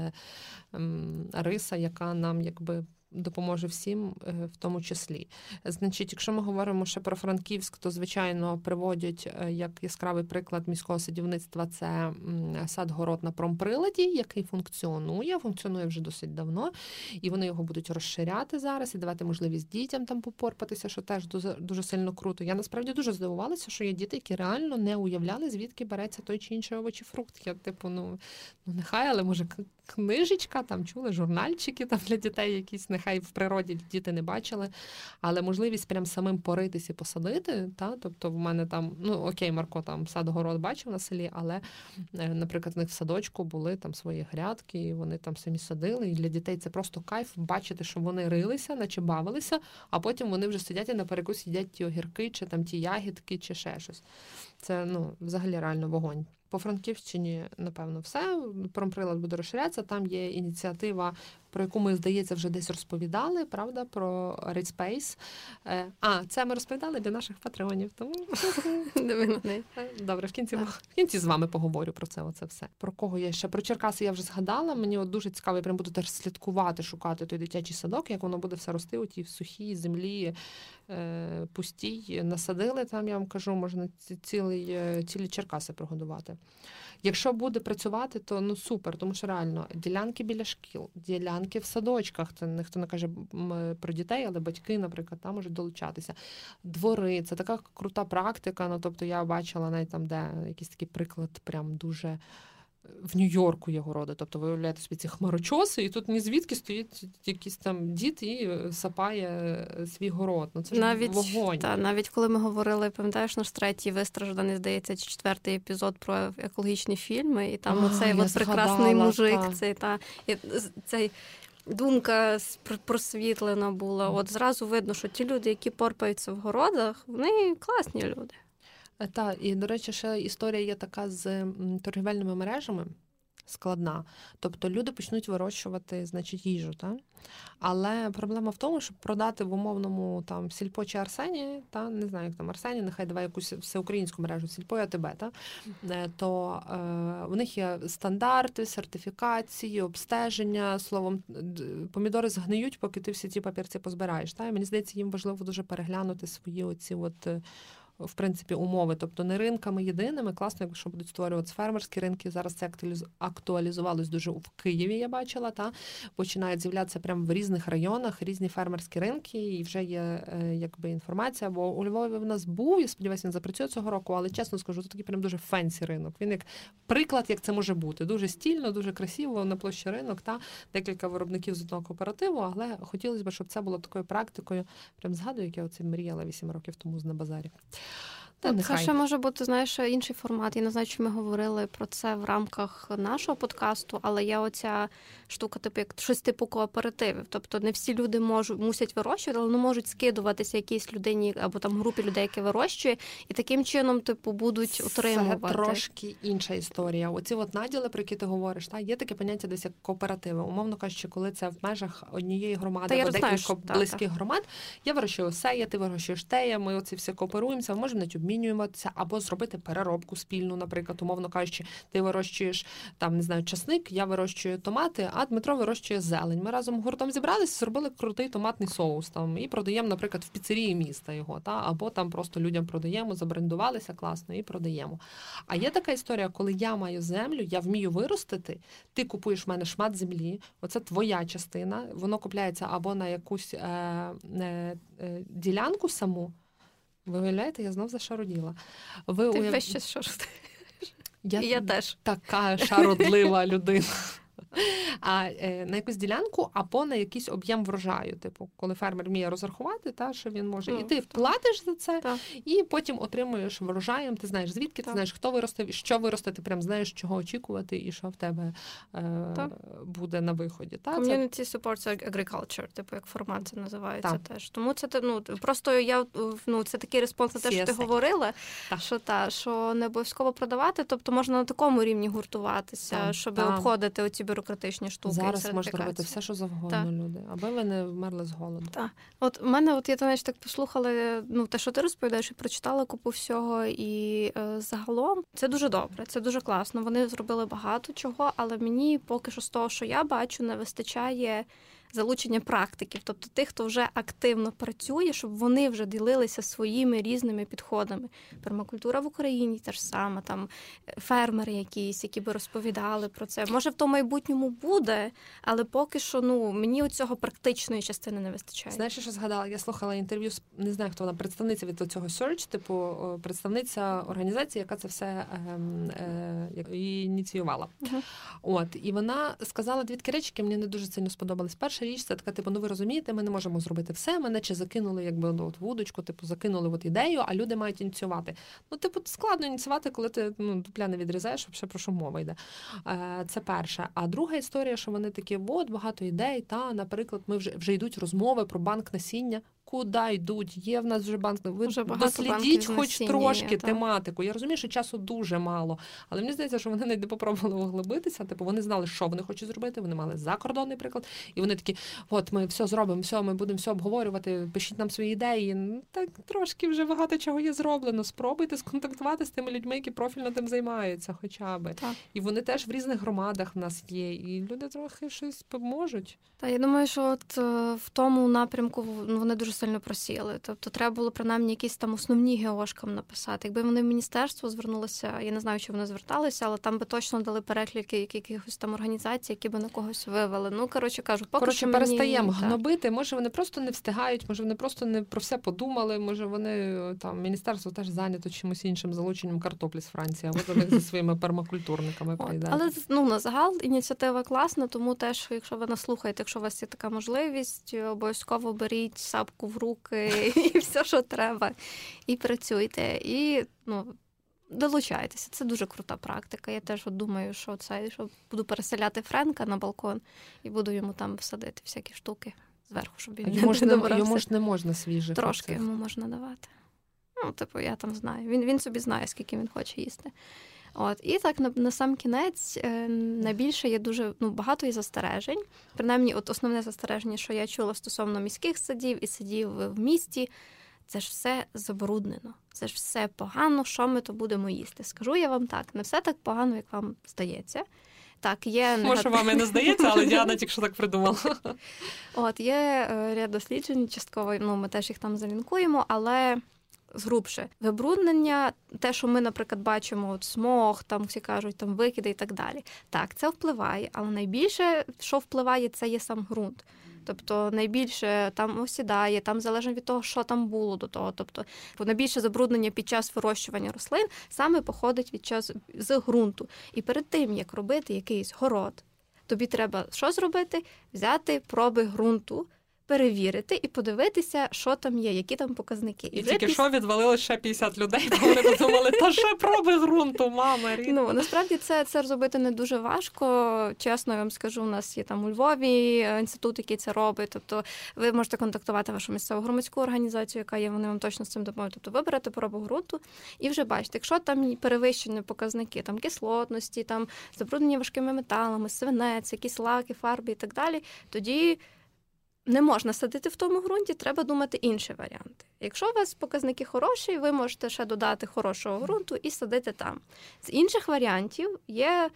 A: риса, яка нам якби допоможе всім, е, в тому числі. Значить, якщо ми говоримо ще про Франківськ, то звичайно приводять е, як яскравий приклад міського садівництва це сад город на промприладі, який функціонує, функціонує вже досить давно, і вони його будуть розширяти зараз і давати можливість дітям там попорпатися, що теж дуже сильно круто. Я насправді дуже здивувалася, що є діти, які реально не уявляли, звідки береться той чи інший овочі фрукт. Я типу, ну ну нехай, але може книжечка, там чули журнальчики там для дітей, якісь нехай в природі діти не бачили. Але можливість прям самим поритись і посадити. Та? Тобто в мене там, ну окей, Марко там сад-город бачив на селі, але, е, наприклад, в них в садочку були там свої грядки, і вони там самі садили. І для дітей це просто кайф бачити, що вони рилися, наче бавилися, а потім вони вже сидять і на перекус їдять ті огірки, чи там ті ягідки, чи ще щось. Це ну, взагалі реально вогонь. По Франківщині, напевно, все. Промприлад буде розширятися. Там є ініціатива про яку ми, здається, вже десь розповідали, правда, про Redspace. Е, а, це ми розповідали для наших патреонів. Тому е, добре, в кінці в кінці з вами поговорю про це. Оце все. Про кого я ще про Черкаси я вже згадала. Мені от дуже цікаво, я прям буду теж слідкувати, шукати той дитячий садок, як воно буде все рости у тій сухій землі. Е, пустій насадили там, я вам кажу, можна цілий, цілі Черкаси прогодувати. Якщо буде працювати, то ну супер, тому що реально ділянки біля шкіл, ділянки в садочках. Це ніхто не каже про дітей, але батьки, наприклад, там можуть долучатися. Двори це така крута практика. Ну тобто я бачила навіть там, де якийсь такий приклад, прям дуже в Нью-Йорку є городи. Тобто ви уявляєте собі ці хмарочоси, і тут ні звідки стоїть якийсь там дід і сапає е, свій город. Ну це ж навіть, вогонь.
B: Та, навіть коли ми говорили, пам'ятаєш наш третій вистражданий, здається, чи четвертий епізод про екологічні фільми, і там а, оцей от прекрасний мужик, та. цей та і цей. Думка просвітлена була. От зразу видно, що ті люди, які порпаються в городах, вони класні люди.
A: Е, так, і до речі, ще історія є така з торгівельними мережами. Складна, тобто люди почнуть вирощувати, значить, їжу, та? але проблема в тому, щоб продати в умовному там сільпо чи Арсені, та не знаю, як там Арсені, нехай давай якусь всеукраїнську мережу сільпо і АТБ, та е, то е, в них є стандарти, сертифікації, обстеження. Словом, помідори згниють, поки ти всі ці папірці позбираєш. Та? І мені здається, їм важливо дуже переглянути свої оці от в принципі умови, тобто не ринками єдиними. Класно, якщо будуть створюватися фермерські ринки. Зараз це актуалізувалось дуже в Києві. Я бачила, та починають з'являтися прямо в різних районах різні фермерські ринки, і вже є е, якби інформація. Бо у Львові в нас був, я сподіваюся, він запрацює цього року, але чесно скажу, це такий прям дуже фенсі ринок. Він як приклад, як це може бути. Дуже стільно, дуже красиво на площі ринок. Та декілька виробників з одного кооперативу, але хотілося б, щоб це було такою практикою. Прям згадую, як я оце мріяла вісім років тому з на базарі.
B: Та, Це ще може бути знаєш інший формат. Я не знаю, чи ми говорили про це в рамках нашого подкасту, але є оця штука, типу як щось типу кооперативів. Тобто не всі люди можуть мусять вирощувати, але не можуть скидуватися якійсь людині або там групі людей, які вирощує, і таким чином, типу, будуть отримувати.
A: Це трошки інша історія. Оці от наділи, про які ти говориш, та є таке поняття десь як кооперативи. Умовно кажучи, коли це в межах однієї громади або декілька близьких та, громад. Я вирощую сея, ти вирощуєш тея, ми оці всі кооперуємося, можемо навіть обмінюватися або зробити переробку спільну, наприклад, умовно кажучи, ти вирощуєш там, не знаю, часник, я вирощую томати а Дмитро вирощує зелень. Ми разом гуртом зібралися, зробили крутий томатний соус там і продаємо, наприклад, в піцерії міста його, та або там просто людям продаємо, забрендувалися класно і продаємо. А є така історія, коли я маю землю, я вмію виростити, ти купуєш в мене шмат землі, оце твоя частина, воно купляється або на якусь е, е, е, ділянку саму. Ви уявляєте, я знов зашароділа.
B: Ви Ти уяв... весь час шародиш.
A: Я, я теж така шародлива *laughs* людина. *laughs* а е, на якусь ділянку або на якийсь об'єм врожаю. Типу, коли фермер вміє розрахувати, та що він може, і ти
B: так.
A: вплатиш за це,
B: Так.
A: і потім отримуєш врожаєм. Ти знаєш звідки, ти знаєш, хто виростив, що виросте, ти прям знаєш, чого очікувати, і що в тебе е, буде на виході. Та, це
B: Community Support Agriculture, типу як формат це називається
A: Так.
B: теж. Тому це ну просто я ну це такий респонс на те, що ти говорила,
A: Так.
B: що та що не обов'язково продавати, тобто можна на такому рівні гуртуватися,
A: Так,
B: щоб
A: так.
B: обходити оці бюрократичні штуки.
A: зараз можна робити все, що завгодно,
B: Так.
A: люди, аби ви не вмерли з голоду.
B: От в мене, от я то так послухала ну те, що ти розповідаєш, і прочитала купу всього, і е, загалом це дуже добре, це дуже класно. Вони зробили багато чого, але мені поки що з того, що я бачу, не вистачає. Залучення практиків, тобто тих, хто вже активно працює, щоб вони вже ділилися своїми різними підходами. Пермакультура в Україні та ж сама, там е, фермери якісь, які би розповідали про це. Може, в тому майбутньому буде, але поки що ну мені цього практичної частини не вистачає.
A: Знаєш, що згадала? Я слухала інтерв'ю з не знаю, хто вона представниця від цього Search, типу представниця організації, яка це все ем, е, і ініціювала. От і вона сказала дві такі речі, які мені не дуже сильно сподобались. Перша річ це така, типу, ну ви розумієте, ми не можемо зробити все. Мене чи закинули, якби ну, от вудочку, типу, закинули от ідею, а люди мають ініціювати. Ну, типу, складно ініціювати, коли ти ну дупля не відрізаєш, взагалі про що мова йде. Е, Це перше. А друга історія, що вони такі, от багато ідей. Та, наприклад, ми вже вже йдуть розмови про банк насіння. Куди йдуть? Є в нас вже банк. Ви
B: Вже
A: дослідіть хоч трошки
B: є, та.
A: тематику. Я розумію, що часу дуже мало, але мені здається, що вони не попробували углибитися. Типу вони знали, що вони хочуть зробити. Вони мали закордонний приклад, і вони такі: от ми все зробимо, все, ми будемо все обговорювати. Пишіть нам свої ідеї. Ну, Так трошки вже багато чого є зроблено. Спробуйте сконтактувати з тими людьми, які профільно тим займаються, хоча би.
B: Так.
A: І вони теж в різних громадах в нас є, і люди трохи щось поможуть.
B: Та я думаю, що от е, в тому напрямку ну, вони дуже сильно просіли. Тобто треба було принаймні якісь там основні геошкам написати. Якби вони в міністерство звернулися, я не знаю, чи вони зверталися, але там би точно дали переклики як- якихось там організацій, які би на когось вивели. Ну коротше кажу, поки
A: Коротше,
B: що мені,
A: перестаємо
B: та.
A: гнобити. Може, вони просто не встигають, може, вони просто не про все подумали. Може, вони е, там міністерство теж зайнято чимось іншим залученням картоплі з Франції, або до них зі своїми пермакультурниками *laughs* прийде.
B: Але ну на загал ініціатива класна, тому теж, якщо ви нас слухаєте, якщо у вас є така можливість, обов'язково беріть сапку в руки *laughs* і все, що треба, і працюйте. І ну. Долучайтеся, це дуже крута практика. Я теж от думаю, що це що буду переселяти Френка на балкон і буду йому там всадити всякі штуки зверху, щоб він
A: йому ж
B: не добрався.
A: йому ж не можна свіжих.
B: Трошки
A: оцих.
B: йому можна давати. Ну, типу, я там знаю. Він, він собі знає, скільки він хоче їсти. От, і так на, на сам кінець е, найбільше є дуже ну, багато є застережень. Принаймні, от основне застереження, що я чула стосовно міських садів і садів в місті, це ж все забруднено. Це ж все погано, що ми то будемо їсти. Скажу я вам так, не все так погано, як вам здається. Так, є
A: Може, вам і не здається, але *laughs* Діана тільки що так придумала.
B: От є е, ряд досліджень, частково ну, ми теж їх там залінкуємо, але згрубше забруднення, те, що ми, наприклад, бачимо, от смог, там всі кажуть, там викиди і так далі. Так, це впливає, але найбільше, що впливає, це є сам ґрунт. Тобто найбільше там осідає, там залежно від того, що там було до того. Тобто найбільше забруднення під час вирощування рослин саме походить від час з ґрунту. І перед тим як робити якийсь город, тобі треба що зробити? Взяти проби ґрунту, перевірити і подивитися, що там є, які там показники.
A: І
B: вже
A: тільки
B: піс-
A: що відвалили ще 50 людей, бо вони подумали, та ще проби ґрунту, мама, рідна.
B: Ну насправді це, це зробити не дуже важко. Чесно, я вам скажу, у нас є там у Львові е, інститут, який це робить. Тобто, ви можете контактувати вашу місцеву громадську організацію, яка є, вони вам точно з цим допоможуть. Тобто ви берете пробу ґрунту і вже бачите, якщо там перевищені показники там кислотності, там забруднення важкими металами, свинець, якісь лаки, фарби і так далі, тоді. Не можна садити в тому ґрунті, треба думати інші варіанти. Якщо у вас показники хороші, ви можете ще додати хорошого ґрунту і садити там. З інших варіантів є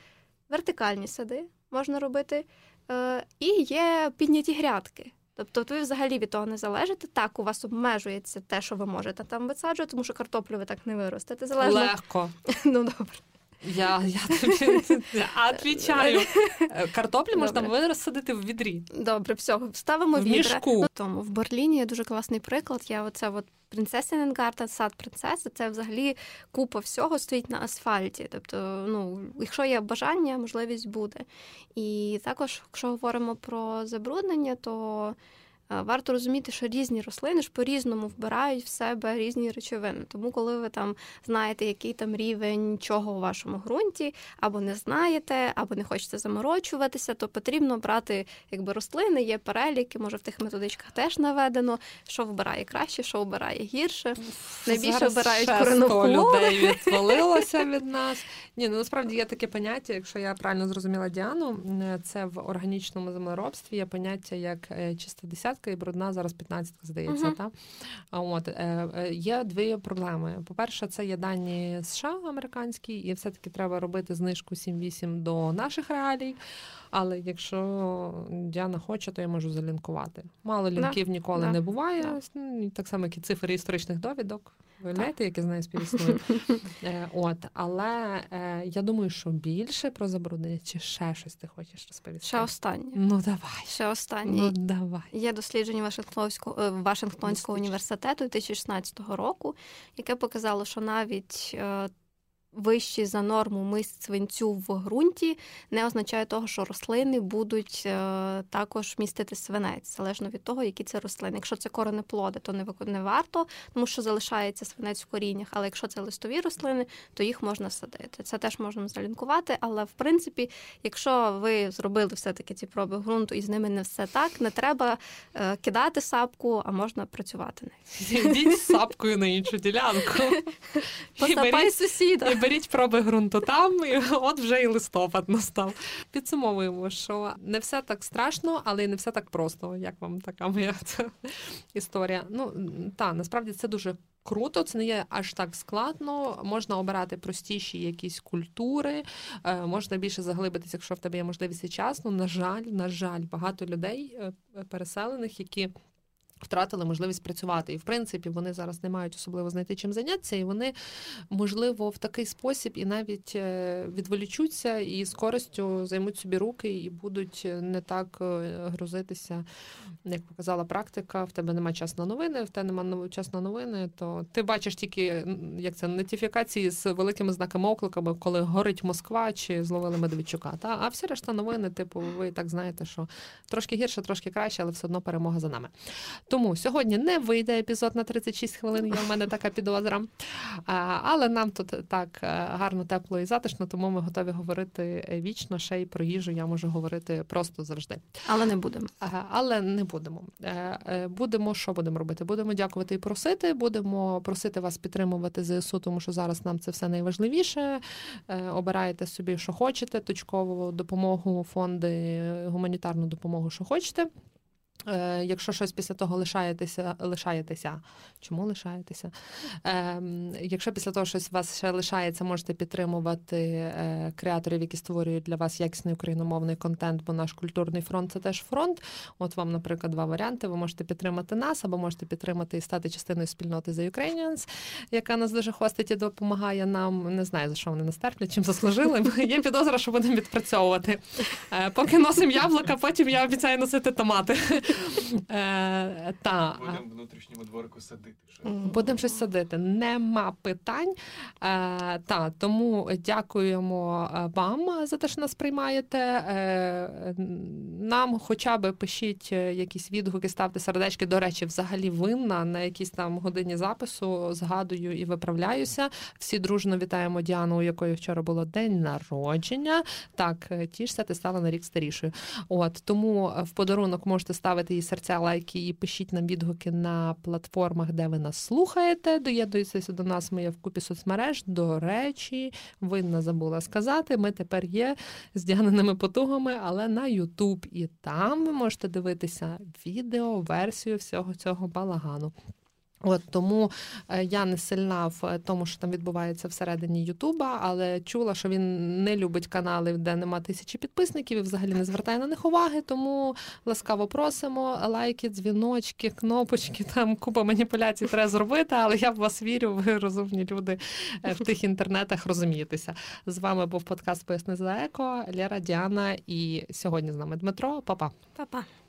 B: вертикальні сади, можна робити, е, і є підняті грядки. Тобто ви взагалі від того не залежите. Так, у вас обмежується те, що ви можете там висаджувати, тому що картоплю ви так не виростете. Залежно.
A: Легко. *laughs*
B: Ну добре.
A: Я, я тобі *laughs* *laughs* відповідаю. Картоплю можна
B: Добре.
A: виросадити в відрі.
B: Добре, все, ставимо
A: В
B: відра.
A: мішку.
B: Тому в Берліні є дуже класний приклад. Я оце от принцесингартен, сад принцеси це взагалі купа всього стоїть на асфальті. Тобто, ну, якщо є бажання, можливість буде. І також, якщо говоримо про забруднення, то Е, варто розуміти, що різні рослини ж по-різному вбирають в себе різні речовини. Тому, коли ви там знаєте, який там рівень чого у вашому ґрунті, або не знаєте, або не хочете заморочуватися, то потрібно брати якби рослини, є переліки, може в тих методичках теж наведено, що вбирає краще, що вбирає гірше. Найбільше
A: Зараз
B: вбирають
A: ще людей *laughs* відвалилося від нас. Ні, ну насправді є таке поняття, якщо я правильно зрозуміла Діану, це в органічному землеробстві є поняття як е, чиста десятка і брудна зараз 15 здається. Uh-huh. Та? От е, е, Є дві проблеми. По-перше, це є дані США американські, і все-таки треба робити знижку 7-8 до наших реалій. Але якщо Діана хоче, то я можу залінкувати. Мало лінків ніколи да. не буває. Да. Так само, як і цифри історичних довідок. Виявляєте, які з нею співіснують. *laughs* Е, от, але е, я думаю, що більше про забруднення чи ще щось ти хочеш розповісти?
B: Ще останнє.
A: Ну давай.
B: Ще останнє.
A: Ну давай.
B: Є дослідження Вашингтонського е, Вашингтонського університету 2016 року, яке показало, що навіть вищі за норму мисць свинцю в ґрунті не означає того, що рослини будуть е, також містити свинець, залежно від того, які це рослини. Якщо це коренеплоди, то не варто, тому що залишається свинець в коріннях. Але якщо це листові рослини, то їх можна садити. Це теж можна залінкувати. Але в принципі, якщо ви зробили все-таки ці проби ґрунту і з ними не все так, не треба е, кидати сапку, а можна працювати
A: нею. Йдіть з сапкою на іншу ділянку. *laughs*
B: Посапай сусіда
A: беріть проби ґрунту там, і *laughs* от вже і листопад настав. Підсумовуємо, що не все так страшно, але й не все так просто. Як вам така моя *laughs* історія? Ну та насправді це дуже. Круто, це не є аж так складно. Можна обирати простіші якісь культури, е, можна більше заглибитися, якщо в тебе є можливість і час. Ну, на жаль, на жаль, багато людей е, переселених, які Втратили можливість працювати, і в принципі вони зараз не мають особливо знайти чим зайнятися, і вони можливо в такий спосіб і навіть е, відволічуться і з користю займуть собі руки і будуть не так е, грузитися, як показала практика. В тебе немає часу на новини, в тебе немає часу на новини, то ти бачиш тільки як це нотифікації з великими знаками окликами, коли горить Москва чи зловили Медведчука. Та а всі решта новини, типу, ви так знаєте, що трошки гірше, трошки краще, але все одно перемога за нами. Тому сьогодні не вийде епізод на 36 хвилин. Є в мене така підозра. Але нам тут так е, гарно, тепло і затишно, тому ми готові говорити вічно. Ще й про їжу я можу говорити просто завжди.
B: Але не будемо.
A: Але не будемо. Е, е, будемо що будемо робити? Будемо дякувати і просити. Будемо просити вас підтримувати ЗСУ, тому що зараз нам це все найважливіше. Обираєте собі, що хочете, точкову допомогу, фонди, гуманітарну допомогу, що хочете. Е, якщо щось після того лишаєтеся, лишаєтеся, чому лишаєтеся? Е, Якщо після того щось у вас ще лишається, можете підтримувати е, креаторів, які створюють для вас якісний україномовний контент, бо наш культурний фронт це теж фронт. От вам, наприклад, два варіанти. Ви можете підтримати нас, або можете підтримати і стати частиною спільноти The Ukrainians, яка нас дуже хостить і допомагає нам. Не знаю, за що вони нас терплять, чим заслужили. Є підозра, що будемо відпрацьовувати. Е, поки носимо яблука, потім я обіцяю носити томати.
D: Е, та. Будемо внутрішньому дворику садити.
A: Будемо щось садити. Нема питань. Е, та, Тому дякуємо е, вам за те, що нас приймаєте. Нам хоча б пишіть якісь відгуки, ставте сердечки. До речі, взагалі винна на якійсь там годині запису. Згадую і виправляюся. Всі дружно вітаємо Діану, у якої вчора було день народження. Так, тішся, ти стала на рік старішою. От Тому в подарунок можете ставити їй серця, лайки і пишіть нам відгуки на платформах, де ви нас слухаєте. Доєднуйтеся до нас. Ми є в купі соцмереж. До речі, винна забула сказати. Ми тепер є з потугами, але на Ютуб. І там ви можете дивитися відео, версію всього цього балагану. От тому е, я не сильна в тому, що там відбувається всередині Ютуба, але чула, що він не любить канали, де нема тисячі підписників і взагалі не звертає на них уваги. Тому ласкаво просимо лайки, дзвіночки, кнопочки. Там купа маніпуляцій треба зробити. Але я в вас вірю. Ви розумні люди е, в тих інтернетах розумієтеся. З вами був подкаст Поясни за еко Лера Діана. І сьогодні з нами Дмитро. Па-па.
B: Па-па.